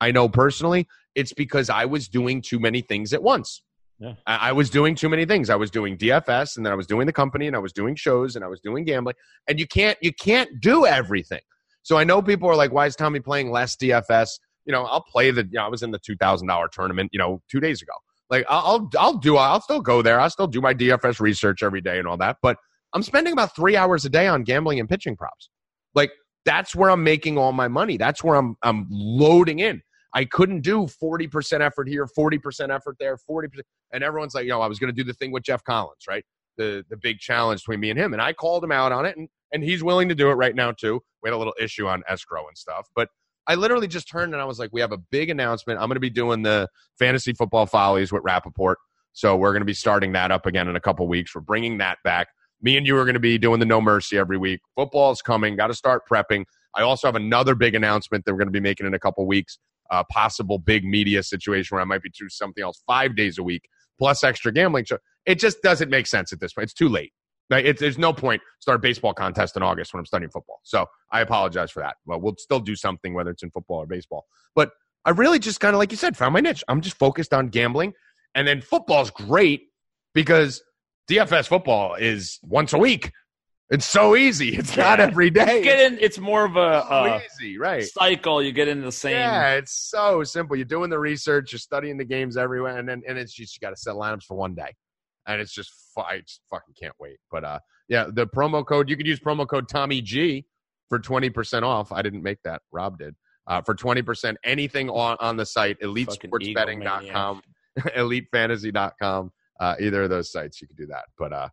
S1: I know personally, it's because I was doing too many things at once.
S3: Yeah.
S1: I, was doing too many things. I was doing DFS and then I was doing the company and I was doing shows and I was doing gambling. And you can't you can't do everything. So I know people are like, why is Tommy playing less DFS? You know, I'll play the you know, I was in the two thousand dollar tournament, you know, two days ago. Like I'll I'll do I'll still go there. I'll still do my DFS research every day and all that. But I'm spending about three hours a day on gambling and pitching props. Like that's where I'm making all my money. That's where I'm I'm loading in. I couldn't do 40% effort here, 40% effort there, 40%. And everyone's like, know, I was going to do the thing with Jeff Collins, right? The the big challenge between me and him. And I called him out on it, and, and he's willing to do it right now, too. We had a little issue on escrow and stuff. But I literally just turned and I was like, we have a big announcement. I'm going to be doing the fantasy football follies with Rappaport. So we're going to be starting that up again in a couple weeks. We're bringing that back. Me and you are going to be doing the No Mercy every week. Football is coming. Got to start prepping. I also have another big announcement that we're going to be making in a couple weeks a possible big media situation where I might be doing something else five days a week plus extra gambling. So it just doesn't make sense at this point. It's too late. Like, it, there's no point start a baseball contest in August when I'm studying football. So I apologize for that. Well, we'll still do something whether it's in football or baseball. But I really just kind of like you said found my niche. I'm just focused on gambling, and then football's great because DFS football is once a week. It's so easy. It's not
S3: Yeah.
S1: every day.
S3: Get in, it's more of a,
S1: so
S3: a
S1: easy, right?
S3: cycle. You get into the same.
S1: Yeah, it's so simple. You're doing the research, you're studying the games everywhere, and then and it's just you got to set lineups for one day, and it's just I just fucking can't wait. But uh, yeah, the promo code you could use promo code Tommy G for twenty percent off. I didn't make that. Rob did. Uh, for twenty percent, anything on on the site, elitesportsbetting.com, elitefantasy.com, uh, either of those sites, you can do that. But uh,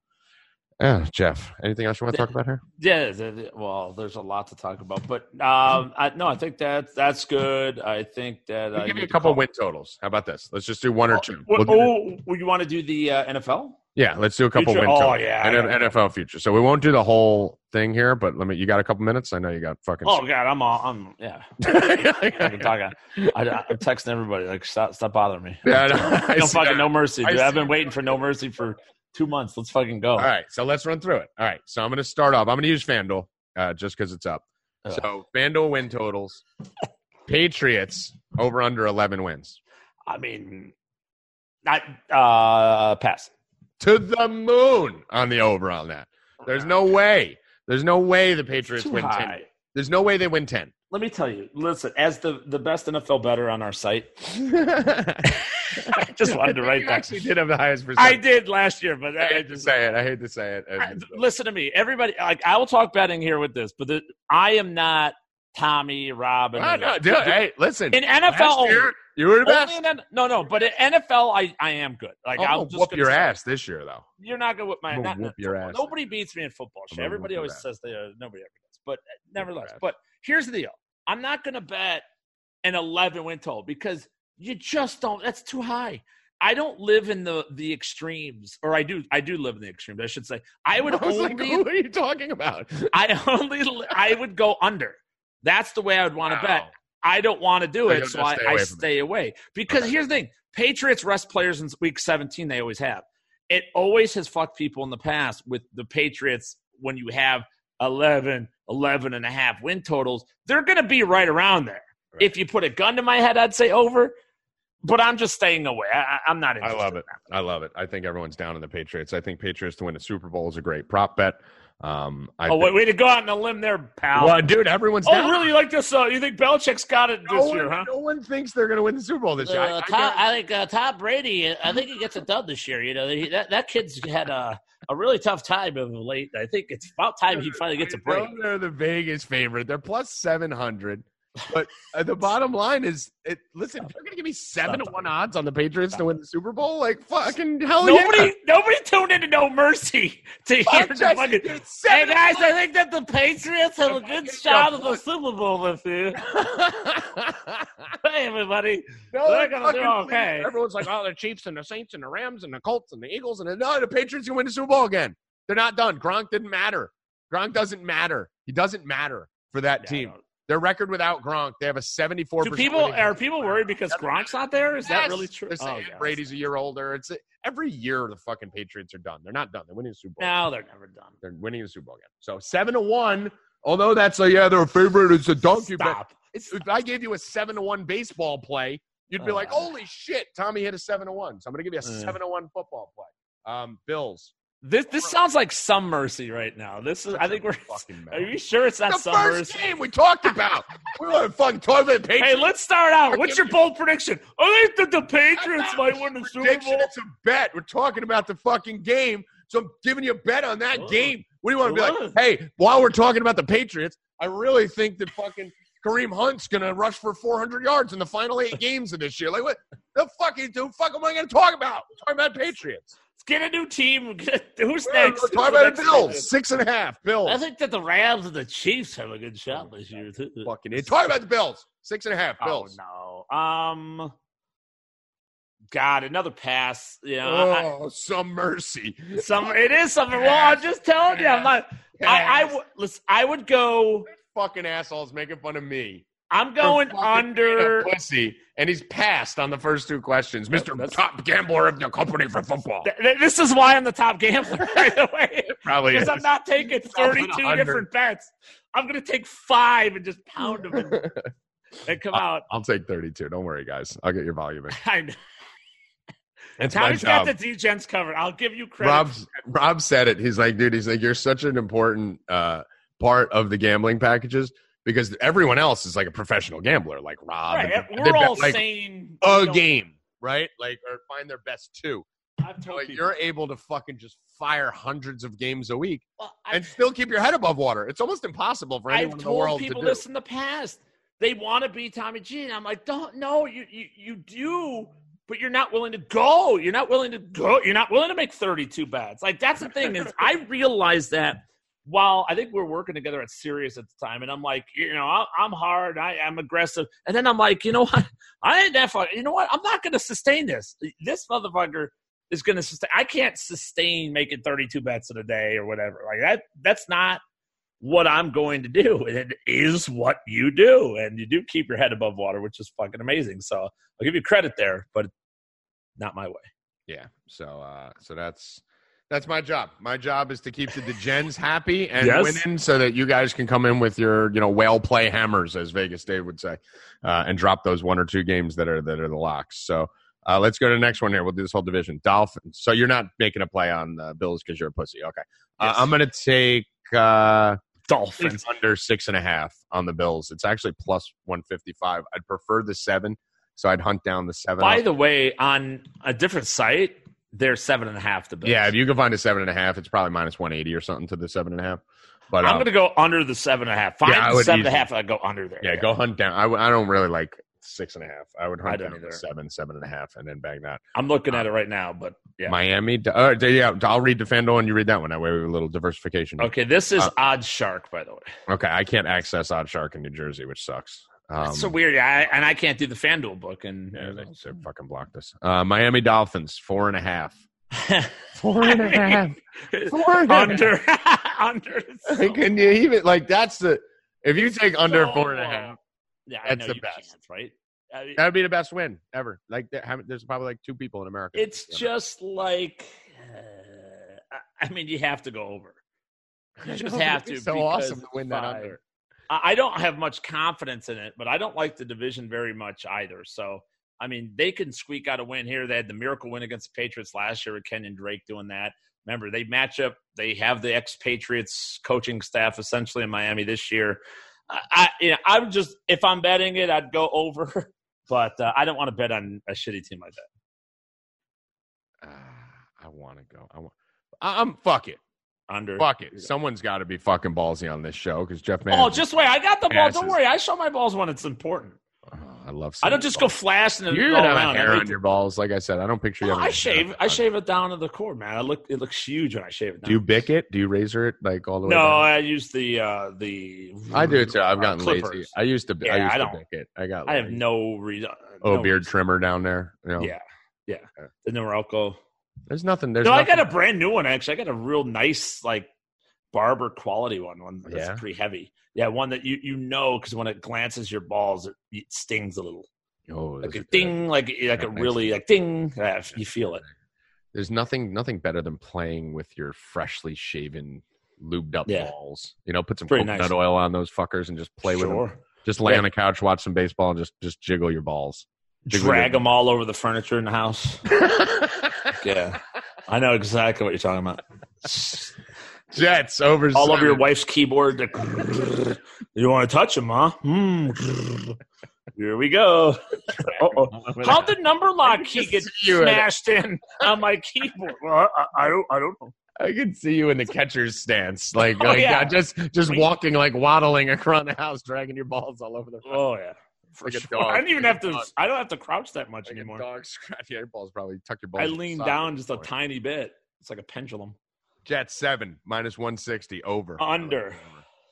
S1: yeah, Jeff, anything else you want to talk about here?
S3: Yeah, well, there's a lot to talk about, but um, I, no, I think that that's good. I think that
S1: We'll
S3: I
S1: give you a couple win totals. How about this? Let's just do one or two.
S3: what-
S1: We'll do-
S3: oh, you want to do the uh, NFL?
S1: Yeah, let's do a couple
S3: Future?
S1: win
S3: Oh,
S1: totals.
S3: yeah,
S1: N-
S3: gotta.
S1: NFL future. So we won't do the whole thing here, but let me. You got a couple minutes? I know you got fucking.
S3: Oh God, I'm all, I'm yeah. I'm talking. I, I'm texting everybody like stop stop bothering me.
S1: Yeah. I
S3: no fucking no mercy,
S1: I
S3: dude. I've been waiting for no mercy for two months. Let's fucking go.
S1: All right, so let's run through it. All right, so I'm going to start off. I'm going to use FanDuel uh, just because it's up. So FanDuel win totals. Patriots over under 11 wins.
S3: I mean, not uh pass.
S1: To the moon on the over on that. There's no way. There's no way the Patriots win 10.
S3: high.
S1: There's no way they win 10.
S3: Let me tell you. Listen, as the the best NFL better on our site, I just wanted to write that.
S1: actually did have the highest
S3: I did last year, but
S1: I
S3: I
S1: hate to say it. I hate to say it.
S3: I- listen to me. Everybody, like I will talk betting here with this, but the, I am not Tommy, Robin.
S1: Ah, no, dude, hey, listen.
S3: in NFL,
S1: year, you were the best.
S3: in, no, no, but in NFL, I, I am good. Like
S1: gonna
S3: just
S1: whoop your
S3: say,
S1: ass this year, though.
S3: You're not gonna whip my.
S1: I'm
S3: Not,
S1: whoop your ass.
S3: Nobody beats me in football.
S1: I'm
S3: Shit.
S1: gonna
S3: Everybody always says they uh, nobody ever but uh, nevertheless. But here's the deal: I'm not gonna bet an 11 win total because you just don't. That's too high. I don't live in the the extremes, or I do. I do live in the extremes. I should say. I would
S1: I
S3: only.
S1: like, who are you talking about?
S3: I only. I would go under. That's the way I would want to bet. I don't want to do it,
S1: you'll
S3: so I,
S1: stay
S3: I
S1: away from
S3: stay away. Because
S1: Okay.
S3: here's the thing Patriots rest players in week 17, they always have. It always has fucked people in the past with the Patriots when you have 11, 11 and a half win totals. They're going to be right around there.
S1: Right.
S3: If you put a gun to my head, I'd say over. but I'm just staying away. I, am not.
S1: I love it. I love it. I think everyone's down in the Patriots. I think Patriots to win a Super Bowl is a great prop bet. Um, I
S3: oh,
S1: think,
S3: way to go out on a limb there, pal.
S1: well, dude, everyone's
S3: oh,
S1: down.
S3: really? Like this? Uh, you think Belichick's got it
S1: No
S3: this year,
S1: one,
S3: huh?
S1: no one thinks they're going to win the Super Bowl this year. I-
S4: Uh,
S1: I
S4: I think uh, Tom Brady. I think he gets a done this year. You know he, that that kid's had a a really tough time of late. I think it's about time he finally gets a break.
S1: They're the Vegas favorite. They're plus seven hundred. But uh, the bottom line is, it. Listen, if you're going to give me seven to one odds on the Patriots to win the Super Bowl, like fucking hell
S3: Nobody,
S1: yeah.
S3: nobody tuned into No Mercy to hear the fucking.
S4: Hey guys. I think that the Patriots have a good shot at the Super Bowl this year. Hey everybody,
S1: No,
S4: They're
S1: they're
S4: gonna do okay.
S1: Everyone's like, oh, the Chiefs and the Saints and the Rams and the Colts and the Eagles and the, no, the Patriots can win the Super Bowl again. They're not done. Gronk didn't matter. Gronk doesn't matter. He doesn't matter for that
S3: Yeah,
S1: team. Their record without Gronk, they have a seventy-four.
S3: Do people are people worried because Gronk's not there? Is that really true?
S1: They're
S3: Oh,
S1: saying
S3: yes.
S1: Brady's a year older. It's every year the fucking Patriots are done. They're not done. They're winning the Super Bowl.
S3: No, they're never done.
S1: They're winning the Super Bowl again. So seven to one. Although that's a yeah, their favorite. It's a donkey. But
S3: Stop.
S1: it's, if I gave you a seven to one baseball play, you'd be like. "Holy shit, Tommy hit a seven to one." So I'm going to give you a
S3: Uh.
S1: seven to one football play. Um, Bills.
S3: This this sounds like some mercy right now. This is. I think we're.
S1: fucking
S3: Are you sure it's not
S1: the
S3: some
S1: first
S3: mercy?
S1: game we talked about. we want to fucking about the
S3: Hey, let's start out. What's your bold prediction? I think that the Patriots might win the Super Bowl.
S1: It's a bet. We're talking about the fucking game. So I'm giving you a bet on that
S3: Oh.
S1: game. What do you want to be
S3: Well.
S1: like? Hey, while we're talking about the Patriots, I really think that fucking Kareem Hunt's gonna rush for 400 yards in the final eight games of this year. Like what the fuck? is- The fuck am I gonna talk about? We're talking about Patriots.
S3: Let's get a new team. Who's
S1: We're
S3: next?
S1: talking
S3: Who's
S1: about the? Bills. Six and a half. Bills.
S4: I think that the Rams and the Chiefs have a good shot this year too.
S1: fucking idiot. Talk about the Bills. Six and a half.
S3: Oh no. Um. God, another pass. You know, I-
S1: Oh, some mercy.
S3: some it is something. Well, I'm just telling you, I'm not. I, I would listen. I would go.
S1: fucking assholes making fun of me.
S3: I'm going under.
S1: pussy, and he's passed on the first two questions. Mister Top Gambler of the company for football.
S3: Th- th- This is why I'm the top gambler, by the way.
S1: Probably
S3: Because. I'm not taking
S1: Top of the
S3: 32
S1: hundred.
S3: different bets. I'm going to take five and just pound them and, and come out.
S1: I'll take 32. Don't worry, guys. I'll get your volume in.
S3: I know.
S1: It's
S3: Tommy's got the D-Gens covered. I'll give you credit.
S1: Rob's, Rob said it. He's like, dude, he's like, you're such an important uh, part of the gambling packages because everyone else is like a professional gambler, like Rob.
S3: right.
S1: and
S3: We're all
S1: like
S3: sane.
S1: a game, right? Like, or find their best two.
S3: I've told
S1: Like, you're able to fucking just fire hundreds of games a week
S3: Well,
S1: and still keep your head above water. It's almost impossible for anyone
S3: I've
S1: in the world to do.
S3: told people this in the past. They want to be Tommy G, and I'm like, don't no, you you you do, but you're not willing to go. You're not willing to go. You're not willing to make 32 bets. Like that's the thing is, I realized that while I think we we're working together at Sirius at the time, and I'm like, you know, I'm hard, I am aggressive, and then I'm like, you know what, I ain't that far. You know what, I'm not going to sustain this. This motherfucker is going to sustain. I can't sustain making 32 bets in a day or whatever. Like that. That's not what I'm going to do. It is what you do. And you do keep your head above water, which is fucking amazing. So I'll give you credit there, but not my way.
S1: Yeah. So uh so that's that's my job. My job is to keep the Degens happy and
S3: Yes.
S1: winning so that you guys can come in with your, you know, whale play hammers, as Vegas Dave would say, uh, and drop those one or two games that are that are the locks. So uh, let's go to the next one here. We'll do this whole division. Dolphins. So you're not making a play on the Bills because you're a pussy. Okay. Uh, I'm gonna take uh
S3: Dolphins.
S1: under six and a half on the Bills. It's actually plus one fifty five. I'd prefer the seven, so I'd hunt down the seven.
S3: By the way, on a different site, they're seven and a half to Bills.
S1: Yeah, if you can find a seven and a half, it's probably minus one eighty or something to the seven and a half. But
S3: I'm
S1: um,
S3: going to go under the seven and a half. Find
S1: Yeah, I
S3: seven and a
S1: easily-
S3: half. I go under there.
S1: yeah, go hunt down. I, w- I don't really like six and a half. I would hunt
S3: don't
S1: down
S3: either.
S1: seven, seven and a half, and then bang that.
S3: I'm looking at it right now, but yeah.
S1: Miami. Uh, yeah, I'll read Defendo and you read that one. That way we have a little diversification.
S3: okay, this is
S1: Uh,
S3: Odd Shark, by the way.
S1: Okay, I can't access Odd Shark in New Jersey, which sucks. Um,
S3: It's so weird. I, and I can't do the FanDuel book. And
S1: yeah, they, they fucking blocked us. Uh, Miami Dolphins four and a half. Four
S3: I
S1: and a half.
S3: mean,
S1: Four and a half.
S3: under under. so-
S1: Can you even like that's the if you take under
S3: so
S1: four and a
S3: low.
S1: half,
S3: Yeah,
S1: That's the best.
S3: can't, right? I mean,
S1: that'd be the best win ever. Like there's probably like two people in America.
S3: it's just like, uh, I- I mean, you have to go over. You just have to.
S1: It's so
S3: because
S1: awesome to win that
S3: five-
S1: under.
S3: I don't have much confidence in it, but I don't like the division very much either. So I mean, they can squeak out a win here. They had the miracle win against the Patriots last year with Kenyon Drake doing that. Remember, they match up. They have the ex-Patriots coaching staff essentially in Miami this year. I, you know, I would just if I'm betting it, I'd go over, but uh, I don't want to bet on a shitty team like that.
S1: Uh, I want to go. I want. I'm fuck it.
S3: Under.
S1: Fuck it. Someone's got to be fucking ballsy on this show because Jeff Man.
S3: Oh, just wait. I got the ball.
S1: Passes.
S3: Don't worry. I show my balls when it's important.
S1: Oh, I love.
S3: I don't just
S1: balls.
S3: go flashing and
S1: You're
S3: all
S1: gonna
S3: around.
S1: have hair on your balls, like I said. I don't picture you.
S3: No, I shave. I shave it down to the core, man. I look. It looks huge when I shave it. Down.
S1: Do you bick it? Do you razor it like all the way?
S3: No,
S1: down?
S3: I use the uh the.
S1: I do too. I've
S3: uh,
S1: gotten lazy. I used to. I
S3: Yeah,
S1: used
S3: I don't-
S1: bick it. I got.
S3: I have no reason.
S1: Oh,
S3: no
S1: beard
S3: reason.
S1: trimmer down there. You know?
S3: Yeah, yeah.
S1: Okay.
S3: The Norelco.
S1: There's nothing. There's
S3: No, I got a brand new one actually. I got a real nice like barber quality one. One that's
S1: Yeah?
S3: pretty heavy. Yeah, one that you you know because when it glances your balls, it, it stings a little,
S1: Oh,
S3: like a
S1: are good.
S3: ding, like like a really like ding. Yeah, you feel it.
S1: There's nothing. Nothing better than playing with your freshly shaven, lubed up
S3: Yeah.
S1: balls. You know, put some
S3: Pretty
S1: coconut
S3: nice.
S1: oil on those fuckers and just play with them.
S3: sure.
S1: Just lay on the couch, watch some baseball, and just just jiggle your balls. Jiggle
S3: Drag them all over the furniture in the house. Yeah, I know exactly what you're talking about.
S1: Jets over
S3: all over your wife's keyboard. You want to touch them, huh? Hmm. Here we go. Uh-oh. How'd the number lock key get
S1: see you in it.
S3: smashed in on my keyboard? Well, I, I don't. I don't know.
S1: I can see you in the catcher's stance, like,
S3: Oh,
S1: like
S3: yeah.
S1: uh, just just walking, like waddling around the house, dragging your balls all over the.
S3: Oh yeah. For
S1: Like
S3: sure.
S1: dog.
S3: I don't even
S1: Like
S3: have to.
S1: dog.
S3: I don't have to crouch that much
S1: Like
S3: anymore.
S1: dog scratch. Your balls probably tuck your balls.
S3: I lean down just
S1: this
S3: a
S1: point.
S3: tiny bit. It's like a pendulum.
S1: Jets seven minus one sixty over.
S3: Under.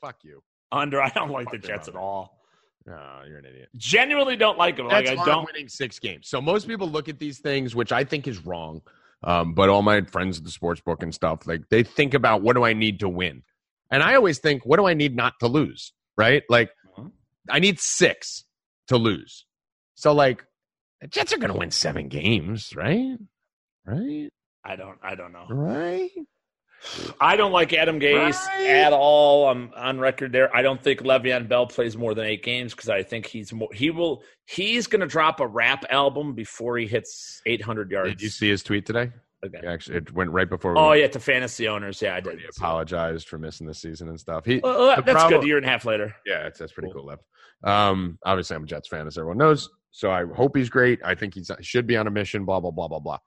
S1: Fuck you.
S3: Under. I don't like
S1: Fuck
S3: the
S1: them
S3: Jets at all.
S1: Oh, you're an idiot.
S3: Genuinely don't like them. Like
S1: That's
S3: I
S1: I'm
S3: don't.
S1: winning six games. So most people look at these things, which I think is wrong. Um, but all my friends at the sports book and stuff, like they think about what do I need to win, and I always think, what do I need not to lose? Right? Like
S3: Mhm.
S1: I need six to lose. So like the Jets are going to win seven games, right? Right?
S3: I don't. I don't know.
S1: Right?
S3: I don't like Adam Gase
S1: Right.
S3: at all. I'm on record there. I don't think Le'Veon Bell plays more than eight games because I think he's more. He will. He's going to drop a rap album before he hits 800 yards.
S1: Did you see his tweet today?
S3: Again.
S1: Actually, it went right before. we-
S3: Oh yeah, to fantasy owners. Yeah, I did.
S1: He apologized for missing the season and stuff. He,
S3: Well, that's
S1: problem-
S3: good. A year and a half later.
S1: Yeah, that's, that's pretty
S3: Cool.
S1: cool, Lev. Um, obviously, I'm a Jets fan, as everyone knows. So I hope he's great. I think he's should be on a mission. Blah blah blah blah blah.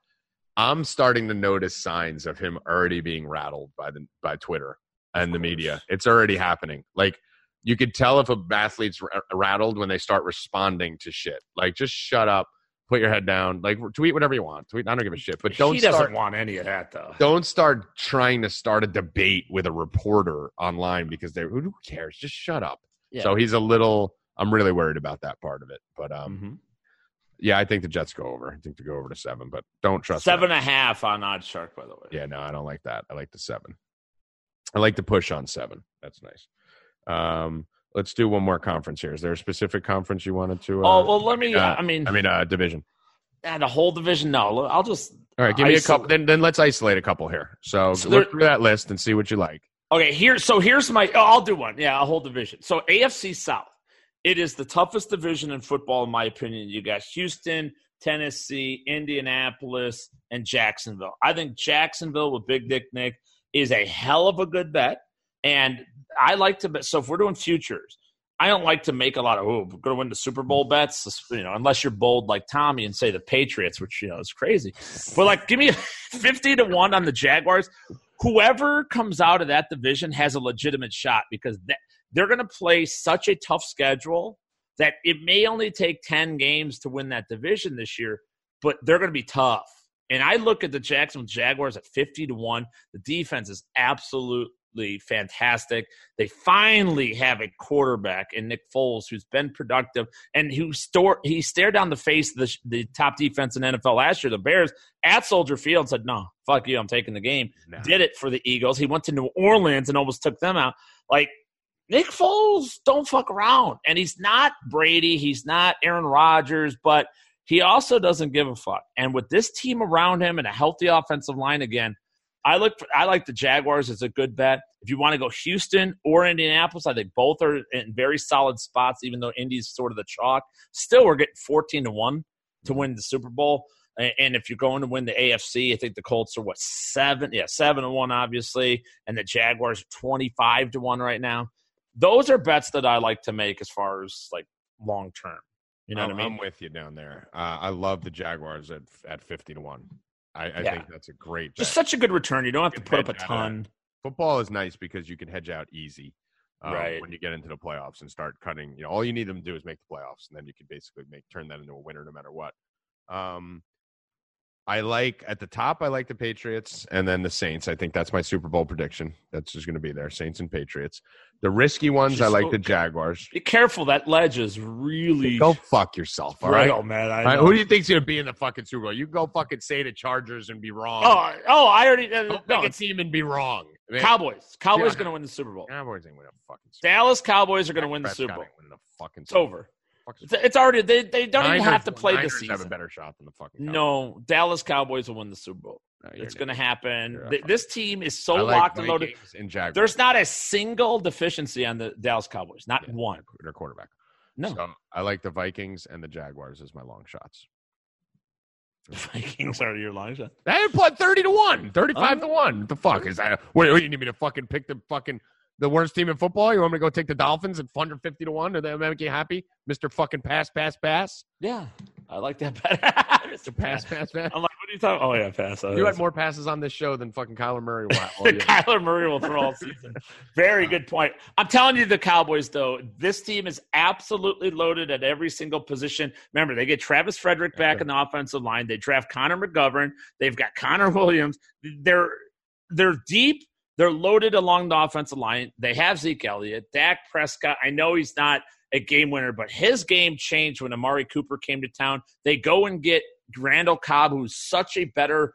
S1: I'm starting to notice signs of him already being rattled by the by Twitter and the media. It's already happening. Like you could tell if a athlete's r- rattled when they start responding to shit. Like just shut up, put your head down. Like tweet whatever you want. Tweet. I don't give a shit. But don't
S3: he doesn't
S1: start.
S3: want any of that though.
S1: Don't start trying to start a debate with a reporter online because they who cares? Just shut up.
S3: Yeah.
S1: So he's a little. I'm really worried about that part of it. But um,
S3: Mhm.
S1: yeah, I think the Jets go over. I think to go over to seven, but don't trust
S3: Seven
S1: them.
S3: and a half on Odd Shark, by the way.
S1: Yeah, no, I don't like that. I like the seven. I like the push on seven. That's nice. Um, let's do one more conference here. Is there a specific conference you wanted to? Uh,
S3: Oh well, let me.
S1: uh,
S3: I mean,
S1: I mean, uh, division.
S3: And a whole division. No, I'll just.
S1: All right, give me a couple. Then, then let's isolate a couple here. So,
S3: So
S1: look
S3: there-
S1: through that list and see what you like.
S3: Okay, here. So here's my. oh, I'll do one. Yeah, a whole division. So AFC South. It is the toughest division in football, in my opinion. You got Houston, Tennessee, Indianapolis, and Jacksonville. I think Jacksonville with Big Dick Nick is a hell of a good bet, and I like to bet. So if we're doing futures, I don't like to make a lot of oh, we're going to win the Super Bowl bets. You know, unless you're bold like Tommy and say the Patriots, which you know is crazy. But like, give me fifty to one on the Jaguars whoever comes out of that division has a legitimate shot because they're going to play such a tough schedule that it may only take 10 games to win that division this year, but they're going to be tough. And I look at the Jacksonville Jaguars at 50 to 1. The defense is absolutely fantastic. They finally have a quarterback in Nick Foles who's been productive and who store, he stared down the face of the, the top defense in NFL last year, the Bears, at Soldier Field said, No, fuck you, I'm taking the game
S1: No.
S3: did it for the Eagles. He went to New Orleans and almost took them out. Like Nick Foles, don't fuck around. And he's not Brady, he's not Aaron Rodgers, but he also doesn't give a fuck. And with this team around him and a healthy offensive line again, I look for, I like the Jaguars as a good bet. If you want to go Houston or Indianapolis, I think both are in very solid spots, even though Indy's sort of the chalk. Still, we're getting 14 to 1. to win the Super Bowl. And if you're going to win the AFC, I think the Colts are what seven? Yeah, seven to one, obviously, and the Jaguars twenty five to one right now. Those are bets that I like to make as far as like long term. You know
S1: I'm,
S3: what I mean?
S1: I'm with you down there. Uh, I love the Jaguars at at fifty to one. I, I
S3: Yeah.
S1: think that's a great.
S3: Just such a good return. You don't have to put up a
S1: hedge out of
S3: ton.
S1: Football is nice because you can hedge out easy. um,
S3: Right.
S1: When you get into the playoffs and start cutting, you know, all you need them to do is make the playoffs, and then you can basically make turn that into a winner no matter what. Um, I like at the top. I like the Patriots, and then the Saints. I think that's my Super Bowl prediction. That's just going to be there: Saints and Patriots. The risky ones, I like
S3: so-
S1: the Jaguars.
S3: Be careful. That ledge is really
S1: Go fuck yourself, all right?
S3: brittle, man. I
S1: All right, who do you think's going to be in the fucking Super Bowl? You go fucking say the Chargers and be wrong.
S3: Oh, oh, I already. Uh,
S1: Go
S3: no,
S1: pick a team and be wrong. Man,
S3: Cowboys. Cowboys
S1: Yeah.
S3: going to win the Super Bowl.
S1: Cowboys ain't winning a fucking Super
S3: Dallas Cowboys are going to win the Super Bowl.
S1: winning a fucking
S3: It's
S1: Super Bowl.
S3: over.
S1: Fuck
S3: It's, it's already. They they don't even have to play
S1: Niners
S3: the
S1: have a better shot than the fucking Cowboys.
S3: No, Dallas Cowboys will win the Super Bowl.
S1: No,
S3: It's going to happen. Th- This team is so
S1: I like
S3: locked and loaded.
S1: And Jaguars.
S3: There's not a single deficiency on the Dallas Cowboys. Not
S1: Yeah.
S3: one.
S1: their quarterback.
S3: No.
S1: So I like the Vikings and the Jaguars as my long shots.
S3: The Vikings are your long shot.
S1: They put 30 to 1, 35
S3: Oh.
S1: to 1. What the fuck is that? What, what, you need me to fucking pick the fucking the worst team in football? You want me to go take the Dolphins at 150 to 1? Do that make you happy? Mr. fucking pass, pass, pass?
S3: Yeah, I like that better.
S1: Mr. Pass, pass, pass.
S3: I'm like, what are you talking? Oh yeah, pass. Oh,
S1: You had more passes on this show than fucking Kyler Murray. Wow.
S3: Kyler Murray will throw all season. Very good point. I'm telling you, the Cowboys, though, this team is absolutely loaded at every single position. Remember, they get Travis Frederick back in the offensive line. They draft Connor McGovern. They've got Connor Williams. They're they're deep. They're loaded along the offensive line. They have Zeke Elliott, Dak Prescott. I know he's not a game winner, but his game changed when Amari Cooper came to town. They go and get Randall Cobb, who's such a better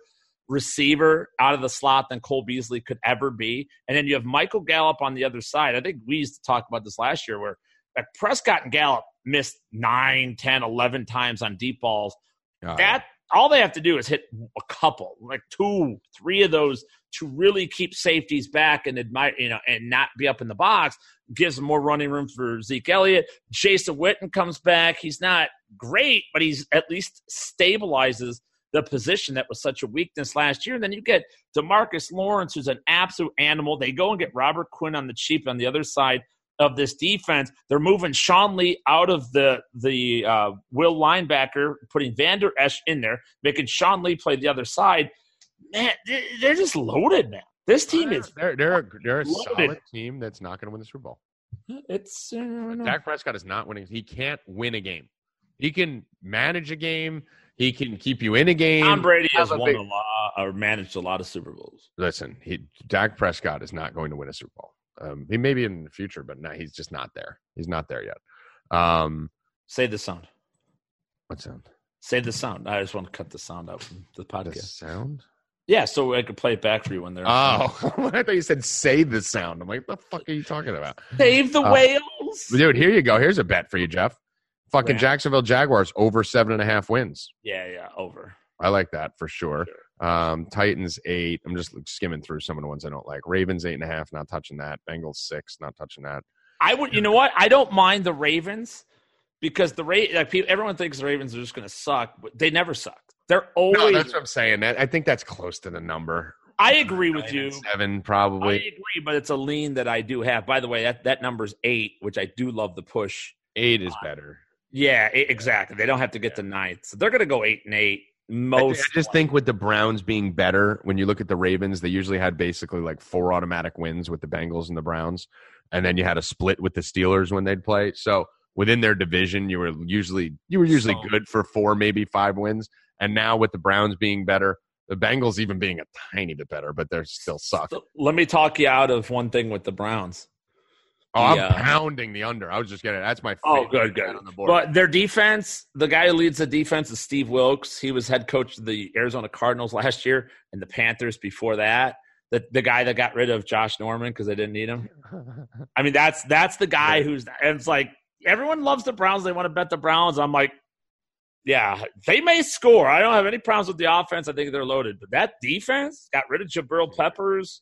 S3: receiver out of the slot than Cole Beasley could ever be. And then you have Michael Gallup on the other side. I think we used to talk about this last year where like Prescott and Gallup missed 9, 10, 11 times on deep balls. That all they have to do is hit a couple, like two, three of those to really keep safeties back and admire, you know, and not be up in the box. Gives them more running room for Zeke Elliott. Jason Witten comes back. He's not great, but he's at least stabilizes the position that was such a weakness last year. And then you get Demarcus Lawrence, who's an absolute animal. They go and get Robert Quinn on the cheap on the other side of this defense. They're moving Sean Lee out of the the uh, will linebacker, putting Vander Esch in there, making Sean Lee play the other side. Man, they- they're just loaded, man. This team is
S1: they're they're a, they're a
S3: loaded.
S1: solid team that's not going to win the Super Bowl.
S3: it's uh, I don't know.
S1: Dak Prescott is not winning. He can't win a game. He can manage a game. He can keep you in a game.
S3: Tom Brady has won
S1: big-
S3: a lot or managed a lot of Super Bowls.
S1: Listen, he Dak Prescott is not going to win a Super Bowl. Um, he may be in the future, but not, he's just not there. He's not there yet. Um,
S3: Say the sound.
S1: what sound?
S3: Say the sound. I just want to cut the sound out from the
S1: The
S3: podcast.
S1: sound?
S3: Yeah, so I could play it back for you when they're.
S1: Oh, I thought you said say the sound. I'm like, what the fuck are you talking about?
S3: save the
S1: Uh,
S3: whales.
S1: Dude, here you go. Here's a bet for you, Jeff. Fucking. Jacksonville Jaguars over seven and a half wins.
S3: Yeah, yeah, over.
S1: I like that for sure. Um, Titans eight. I'm just skimming through some of the ones I don't like. Ravens eight and a half, not touching that. Bengals six, not touching that.
S3: I would. You know what? I don't mind the Ravens because the Ra- like people, everyone thinks the Ravens are just going to suck, but they never suck. They're always.
S1: No, that's what I'm saying. That I think that's close to the number.
S3: I agree with you.
S1: Seven
S3: I
S1: probably.
S3: agree, but it's a lean that I do have. By the way, that that number's eight, which I do love the push.
S1: Eight is better.
S3: Yeah, e- exactly. They don't have to get to ninth, so they're going to go eight and eight.
S1: I,
S3: Most.
S1: I just think with the Browns being better, when you look at the Ravens, they usually had basically like four automatic wins with the Bengals and the Browns, and then you had a split with the Steelers when they'd play. So within their division, you were usually you were usually
S3: So-
S1: good for four, maybe five wins. And now with the Browns being better, the Bengals even being a tiny bit better, but they're still suck.
S3: Let me talk you out of one thing with the Browns.
S1: Oh, I'm
S3: Yeah.
S1: pounding the under. I was just getting that's my
S3: Oh, good, good.
S1: on the board.
S3: But their defense, the guy who leads the defense is Steve Wilks. He was head coach of the Arizona Cardinals last year and the Panthers before that. The the guy that got rid of Josh Norman because they didn't need him. I mean, that's that's the guy who's and it's like everyone loves the Browns. They want to bet the Browns. I'm like, yeah, they may score. I don't have any problems with the offense. I think they're loaded. But that defense got rid of Jabril Peppers.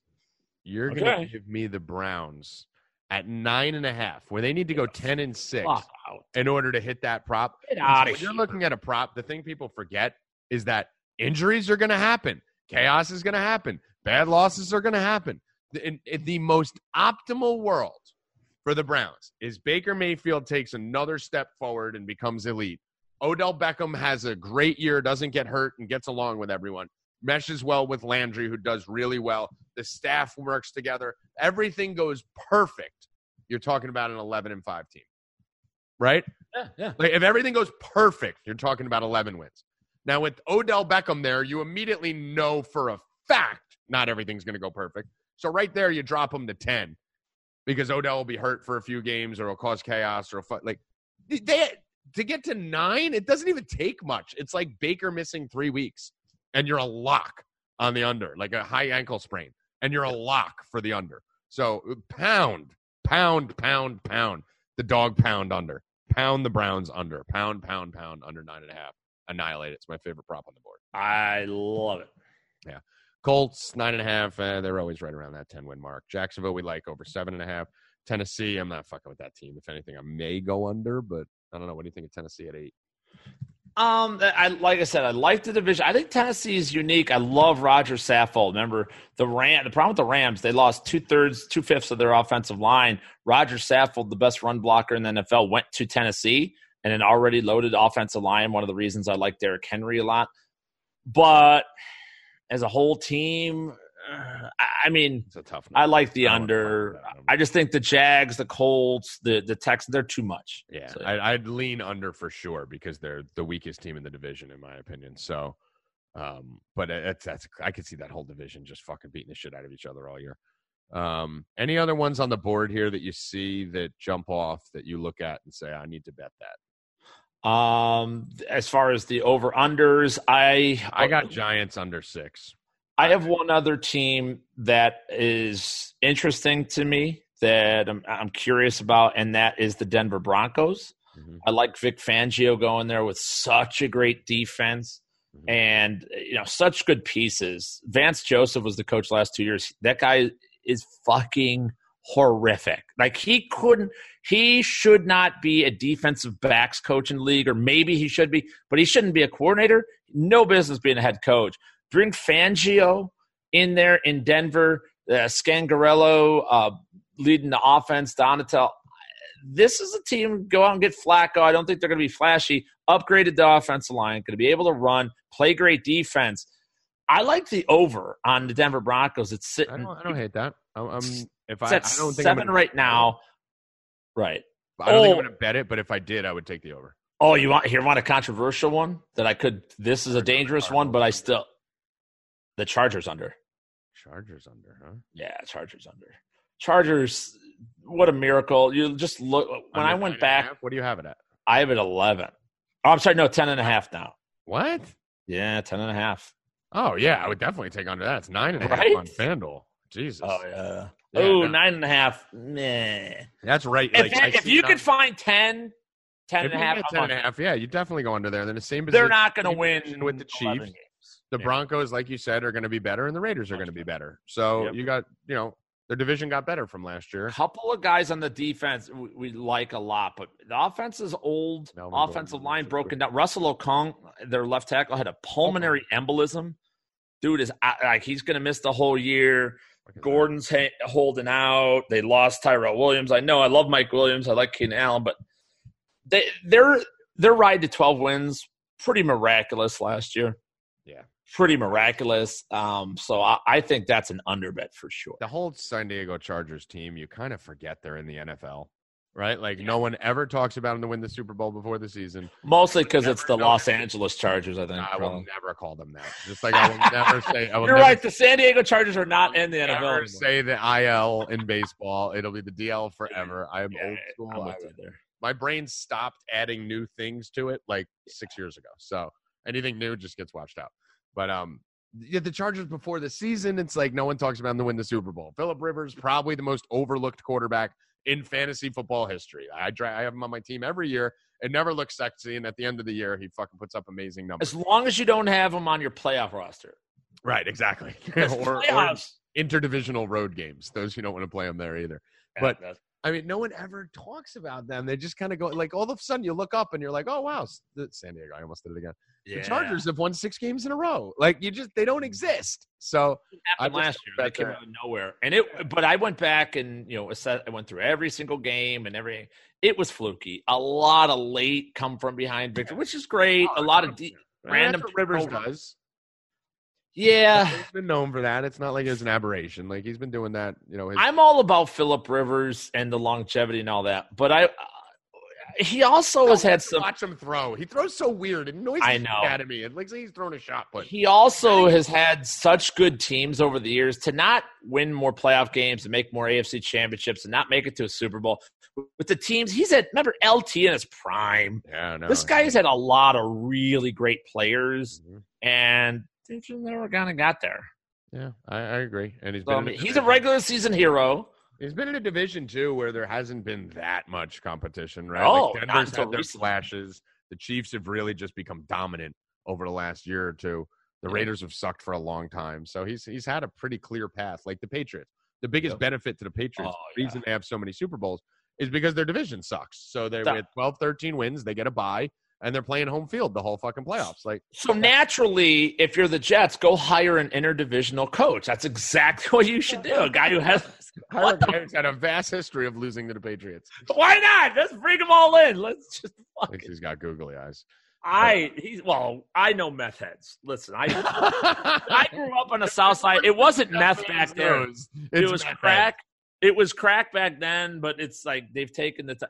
S1: You're
S3: Okay.
S1: gonna give me the Browns at nine and a half, where they need to go ten and six.
S3: Out.
S1: in order to hit that prop.
S3: Get
S1: And so
S3: outta
S1: when you're looking at a prop, the thing people forget is that injuries are going to happen, chaos is going to happen, bad losses are going to happen. In, in the most optimal world for the Browns is Baker Mayfield takes another step forward and becomes elite. Odell Beckham has a great year, doesn't get hurt, and gets along with everyone. Meshes well with Landry, who does really well. The staff works together. Everything goes perfect. You're talking about an 11 and 5 team, right?
S3: Yeah, yeah.
S1: Like if everything goes perfect, you're talking about 11 wins. Now with Odell Beckham there, you immediately know for a fact not everything's going to go perfect. So right there, you drop him to 10 because Odell will be hurt for a few games or it'll cause chaos or a like they to get to nine. It doesn't even take much. It's like Baker missing three weeks and you're a lock on the under, like a high ankle sprain, and you're a lock for the under. So pound, pound, pound, pound the dog pound under pound the Browns under, pound, pound, pound under nine and a half. Annihilate it. It's my favorite prop on the board.
S3: I love it. Yeah.
S1: Colts nine and a half. Eh, they're always right around that ten win mark. Jacksonville we like over seven and a half. Tennessee, I'm not fucking with that team. If anything, I may go under, but I don't know. What do you think of Tennessee at eight?
S3: Um, I like I said, I like the division. I think Tennessee is unique. I love Roger Saffold. Remember the Ram? The problem with the Rams, they lost two thirds, two fifths of their offensive line. Roger Saffold, the best run blocker in the NFL, went to Tennessee and an already loaded offensive line. One of the reasons I like Derrick Henry a lot, but as a whole team, uh, I- I mean,
S1: It's a tough.
S3: I like the
S1: I
S3: under.
S1: fuck with that number.
S3: I just think the Jags, the Colts, the the Texans, they're too much.
S1: Yeah,
S3: So-
S1: I, I'd lean under for sure because they're the weakest team in the division, in my opinion. So, um, but it's that's I could see that whole division just fucking beating the shit out of each other all year. Um, any other ones on the board here that you see that jump off that you look at and say, I need to bet that?
S3: Um, as far as the over unders, I
S1: I got Giants under six.
S3: I have one other team that is interesting to me that I'm, I'm curious about, and that is the Denver Broncos.
S1: Mhm.
S3: I like Vic Fangio going there with such a great defense
S1: Mhm.
S3: and you know such good pieces. Vance Joseph was the coach last two years. That guy is fucking horrific. Like he couldn't, he should not be a defensive backs coach in the league, or maybe he should be, but he shouldn't be a coordinator. No business being a head coach. Bring Fangio in there in Denver, uh, Scangarello uh, leading the offense, Donatell. This is a team go out and get Flacco. I don't think they're going to be flashy. Upgraded the offensive line, going to be able to run, play great defense. I like the over on the Denver Broncos. It's
S1: I
S3: sitting.
S1: don't, I don't hate that. I'm, I'm if I, I don't think I'm
S3: seven
S1: gonna
S3: right now. Right.
S1: I don't think I'm
S3: Oh.
S1: going to bet it, but if I did, I would take the over.
S3: Oh, you want here? Want a controversial one that I could? This is a dangerous one, but I still the Chargers under.
S1: Chargers under, huh?
S3: Yeah, Chargers under. Chargers. What a miracle! You just look when I went back.
S1: half? What do you have it at?
S3: I have it eleven. Oh, I'm sorry, no, ten and a half now.
S1: What?
S3: Yeah, ten and a half.
S1: Oh yeah, I would definitely take under that. It's nine and a half
S3: Right?
S1: on FanDuel. Jesus.
S3: Oh yeah.
S1: Yeah,
S3: oh,
S1: no.
S3: nine and a half. Nah.
S1: That's right.
S3: If,
S1: Like,
S3: if you
S1: nine-
S3: could find 10, 10
S1: if
S3: and a half,
S1: 10 and a half, yeah, you definitely go under there. Then the same.
S3: they're not going to win
S1: with the Chiefs. The
S3: Yeah.
S1: Broncos, like you said, are going to be better, and the Raiders are going to be
S3: better.
S1: So
S3: Yep.
S1: you got, you know, their division got better from last year.
S3: A couple of guys on the defense we, we like a lot, but the offense is old.
S1: Melvin
S3: Offensive
S1: is
S3: line broken down. Russell Okung, their left tackle, had a pulmonary embolism. Dude is like he's going to miss the whole year.
S1: Look at that.
S3: Gordon's ha- holding out. They lost Tyrell Williams. I know I love Mike Williams. I like Keenan Allen, but they their their ride to twelve wins pretty miraculous last year.
S1: Yeah.
S3: pretty miraculous. Um, so I, I think that's an underbet for sure.
S1: the whole San Diego Chargers team, you kind of forget they're in the NFL, right? Like no one ever talks about them to win the Super Bowl before the season.
S3: Mostly because it's the. Los Angeles Chargers. I think.
S1: I will never call them that. Just like I will never say. I will
S3: You're
S1: never
S3: right. The San Diego Chargers are not in the NFL.
S1: never say the IL in baseball. It'll be the DL forever. I am
S3: Yeah,
S1: old school.
S3: I'm with you there.
S1: my brain stopped adding new things to it like six years ago. So anything new just gets washed out. But um, yeah, the Chargers before the season, it's like no one talks about them to win the Super Bowl. Philip Rivers, probably the most overlooked quarterback in fantasy football history. I dra- I have him on my team every year. It never looks sexy, and at the end of the year, he fucking puts up amazing numbers.
S3: As long as you don't have him on your playoff roster.
S1: Right, exactly. Or, or interdivisional road games. Those who don't want to play them there either.
S3: Yeah,
S1: but- I mean, no one ever talks about them. They just kind of go like all of a sudden you look up and you're like, oh wow, the San Diego. I almost did it again. The Chargers have won six games in a row. Like you just they don't exist. So
S3: happened
S1: I
S3: last year. They came
S1: that-
S3: out of nowhere, and it. But I went back and you know, I went through every single game and every. It was fluky. A lot of late come from behind victory, which is great. Oh, a lot of de-
S1: I mean,
S3: random
S1: Rivers does.
S3: Yeah,
S1: He's been known for that. It's not like it's an aberration. Like he's been doing that. You know, his,
S3: I'm all about Philip Rivers and the longevity and all that, but I. Uh, he also has had some.
S1: Watch him throw. He throws so weird. It annoys
S3: I know.
S1: out of me. It looks like he's throwing a shot put.
S3: He also has had such good teams over the years to not win more playoff games and make more AFC championships and not make it to a Super Bowl. With the teams he's had, remember LT in his prime.
S1: Yeah, no.
S3: this guy has had a lot of really great players,
S1: Mhm.
S3: and they just never kind of got there.
S1: Yeah, I, I agree. And he's
S3: So,
S1: been
S3: I mean,
S1: a
S3: he's a regular season hero.
S1: He's been in a division too where there hasn't been that much competition, right?
S3: Oh,
S1: like
S3: not
S1: Denver's had their
S3: recently.
S1: flashes. The Chiefs have really just become dominant over the last year or two. The
S3: Yeah.
S1: Raiders have sucked for a long time, so he's he's had a pretty clear path. Like the Patriots, the biggest
S3: Yep.
S1: benefit to the Patriots,
S3: Oh,
S1: the reason they have so many Super Bowls, is because their division sucks. So they're
S3: That-
S1: with 12, 13 wins, they get a bye, and they're playing home field the whole fucking playoffs. Like
S3: So naturally, if you're the Jets, go hire an interdivisional coach. That's exactly what you should do. A guy who has what the-
S1: He's had a vast history of losing to the Patriots.
S3: why not? Let's bring them all in. Let's just fuck
S1: Thinks
S3: it.
S1: he's got googly eyes.
S3: I he's well, I know meth heads. Listen, I I grew up on the south side. It wasn't meth back then.
S1: It's
S3: It was
S1: meth
S3: crack. It was crack back then, but it's like they've taken the time.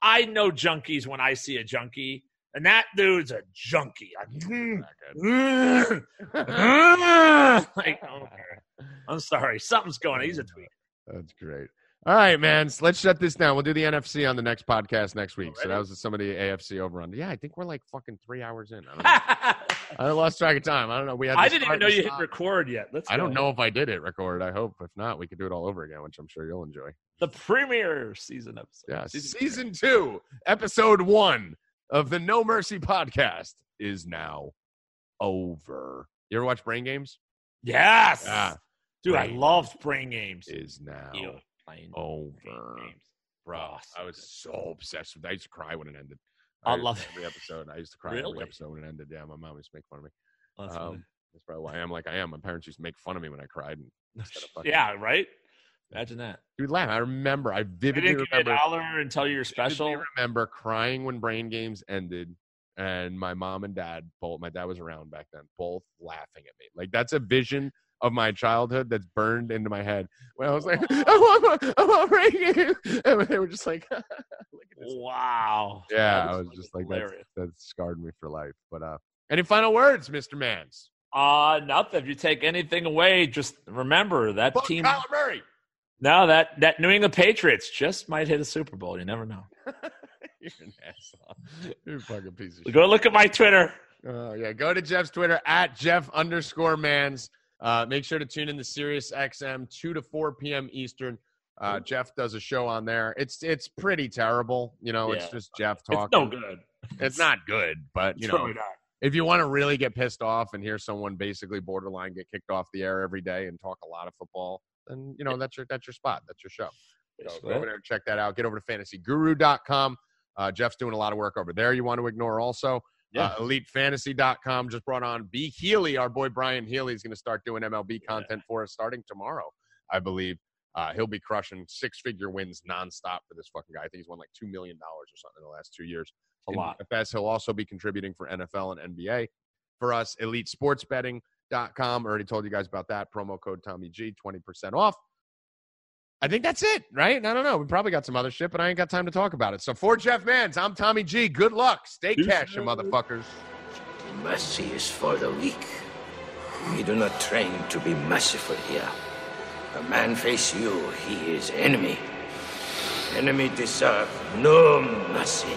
S3: I know junkies when I see a junkie, and that dude's a junkie. I,
S1: mm.
S3: like, okay. I'm sorry, something's going. on. He's a tweak.
S1: That's great. All right, man. So let's shut this down. We'll do the NFC on the next podcast next week. So that was some of the AFC over under. Yeah, I think we're like fucking three hours in. I, don't know. I lost track of time. I don't know. We had.
S3: I didn't even know you hit record yet. Let's.
S1: I don't
S3: go.
S1: know if I did it record. I hope. If not, we could do it all over again, which I'm sure you'll enjoy.
S3: the premiere season episode.
S1: Yeah,
S3: Season
S1: season, two, episode one of the No Mercy podcast is now over. You ever watch Brain Games?
S3: Yes.
S1: Yeah,
S3: Dude, I
S1: Brain
S3: loved brain games.
S1: is now
S3: Ew, playing
S1: over.
S3: brain games.
S1: Bro,
S3: so
S1: I was so obsessed with. I used to cry when it ended.
S3: I
S1: used-
S3: love it.
S1: every episode. I used to cry every episode when it ended. Yeah, my mom used to make fun of me.
S3: That's.
S1: Um, that's probably why I am like I am. My parents used to make fun of me when I cried. And instead of fucking-
S3: yeah, right. Imagine that.
S1: dude, laugh. I remember. I vividly
S3: didn't give a dollar and tell you you're special.
S1: remember crying when Brain Games ended, and my mom and dad both. My dad was around back then, both laughing at me. Like that's a vision of my childhood that's burned into my head. When I was like, I want, I want Brain Games, and they were just like, look at this.
S3: Wow.
S1: Yeah,
S3: That
S1: I was just like that's
S3: hilarious.
S1: that scarred me for life. But uh, any final words, Mister Mans?
S3: Uh nothing. If you take anything away, just remember that
S1: Fuck
S3: team.
S1: Kyler Murray.
S3: No, that that New England Patriots just might hit a Super Bowl. You never know.
S1: You're an asshole. You're a fucking piece of shit.
S3: Go look at my Twitter.
S1: Oh yeah, go to Jeff's Twitter at Jeff underscore Mans. Uh, make sure to tune in to Sirius XM two to four p.m. Eastern. Uh, Jeff does a show on there. It's it's pretty terrible. You know, it's just Jeff
S3: It's
S1: talking.
S3: no good.
S1: It's not good, but you
S3: It's
S1: know, if you want to really get pissed off and hear someone basically borderline get kicked off the air every day and talk a lot of football, then you know that's your that's your spot. That's your show. So go over there and check that out. Get over to fantasyguru.com. Uh, Jeff's doing a lot of work over there. You want to ignore also.
S3: Yeah.
S1: Uh, EliteFantasy.com just brought on B. Healy. Our boy Brian Healy is going to start doing MLB content for us starting tomorrow, I believe. Uh, he'll be crushing six figure wins nonstop for this fucking guy. I think he's won like $2 million or something in the last two years.
S3: A
S1: in
S3: lot.
S1: DFS. He'll also be contributing for NFL and NBA. For us, EliteSportsBetting.com. Already told you guys about that. Promo code Tommy G, 20% off. I think that's it, right? I don't know. We probably got some other shit, but I ain't got time to talk about it. So for Jeff Mans, I'm Tommy G. Good luck. Stay
S3: Peace
S1: cash, you motherfuckers.
S2: Mercy is for the weak. We do not train to be merciful here. A man face you, he is enemy. Enemy deserve no mercy.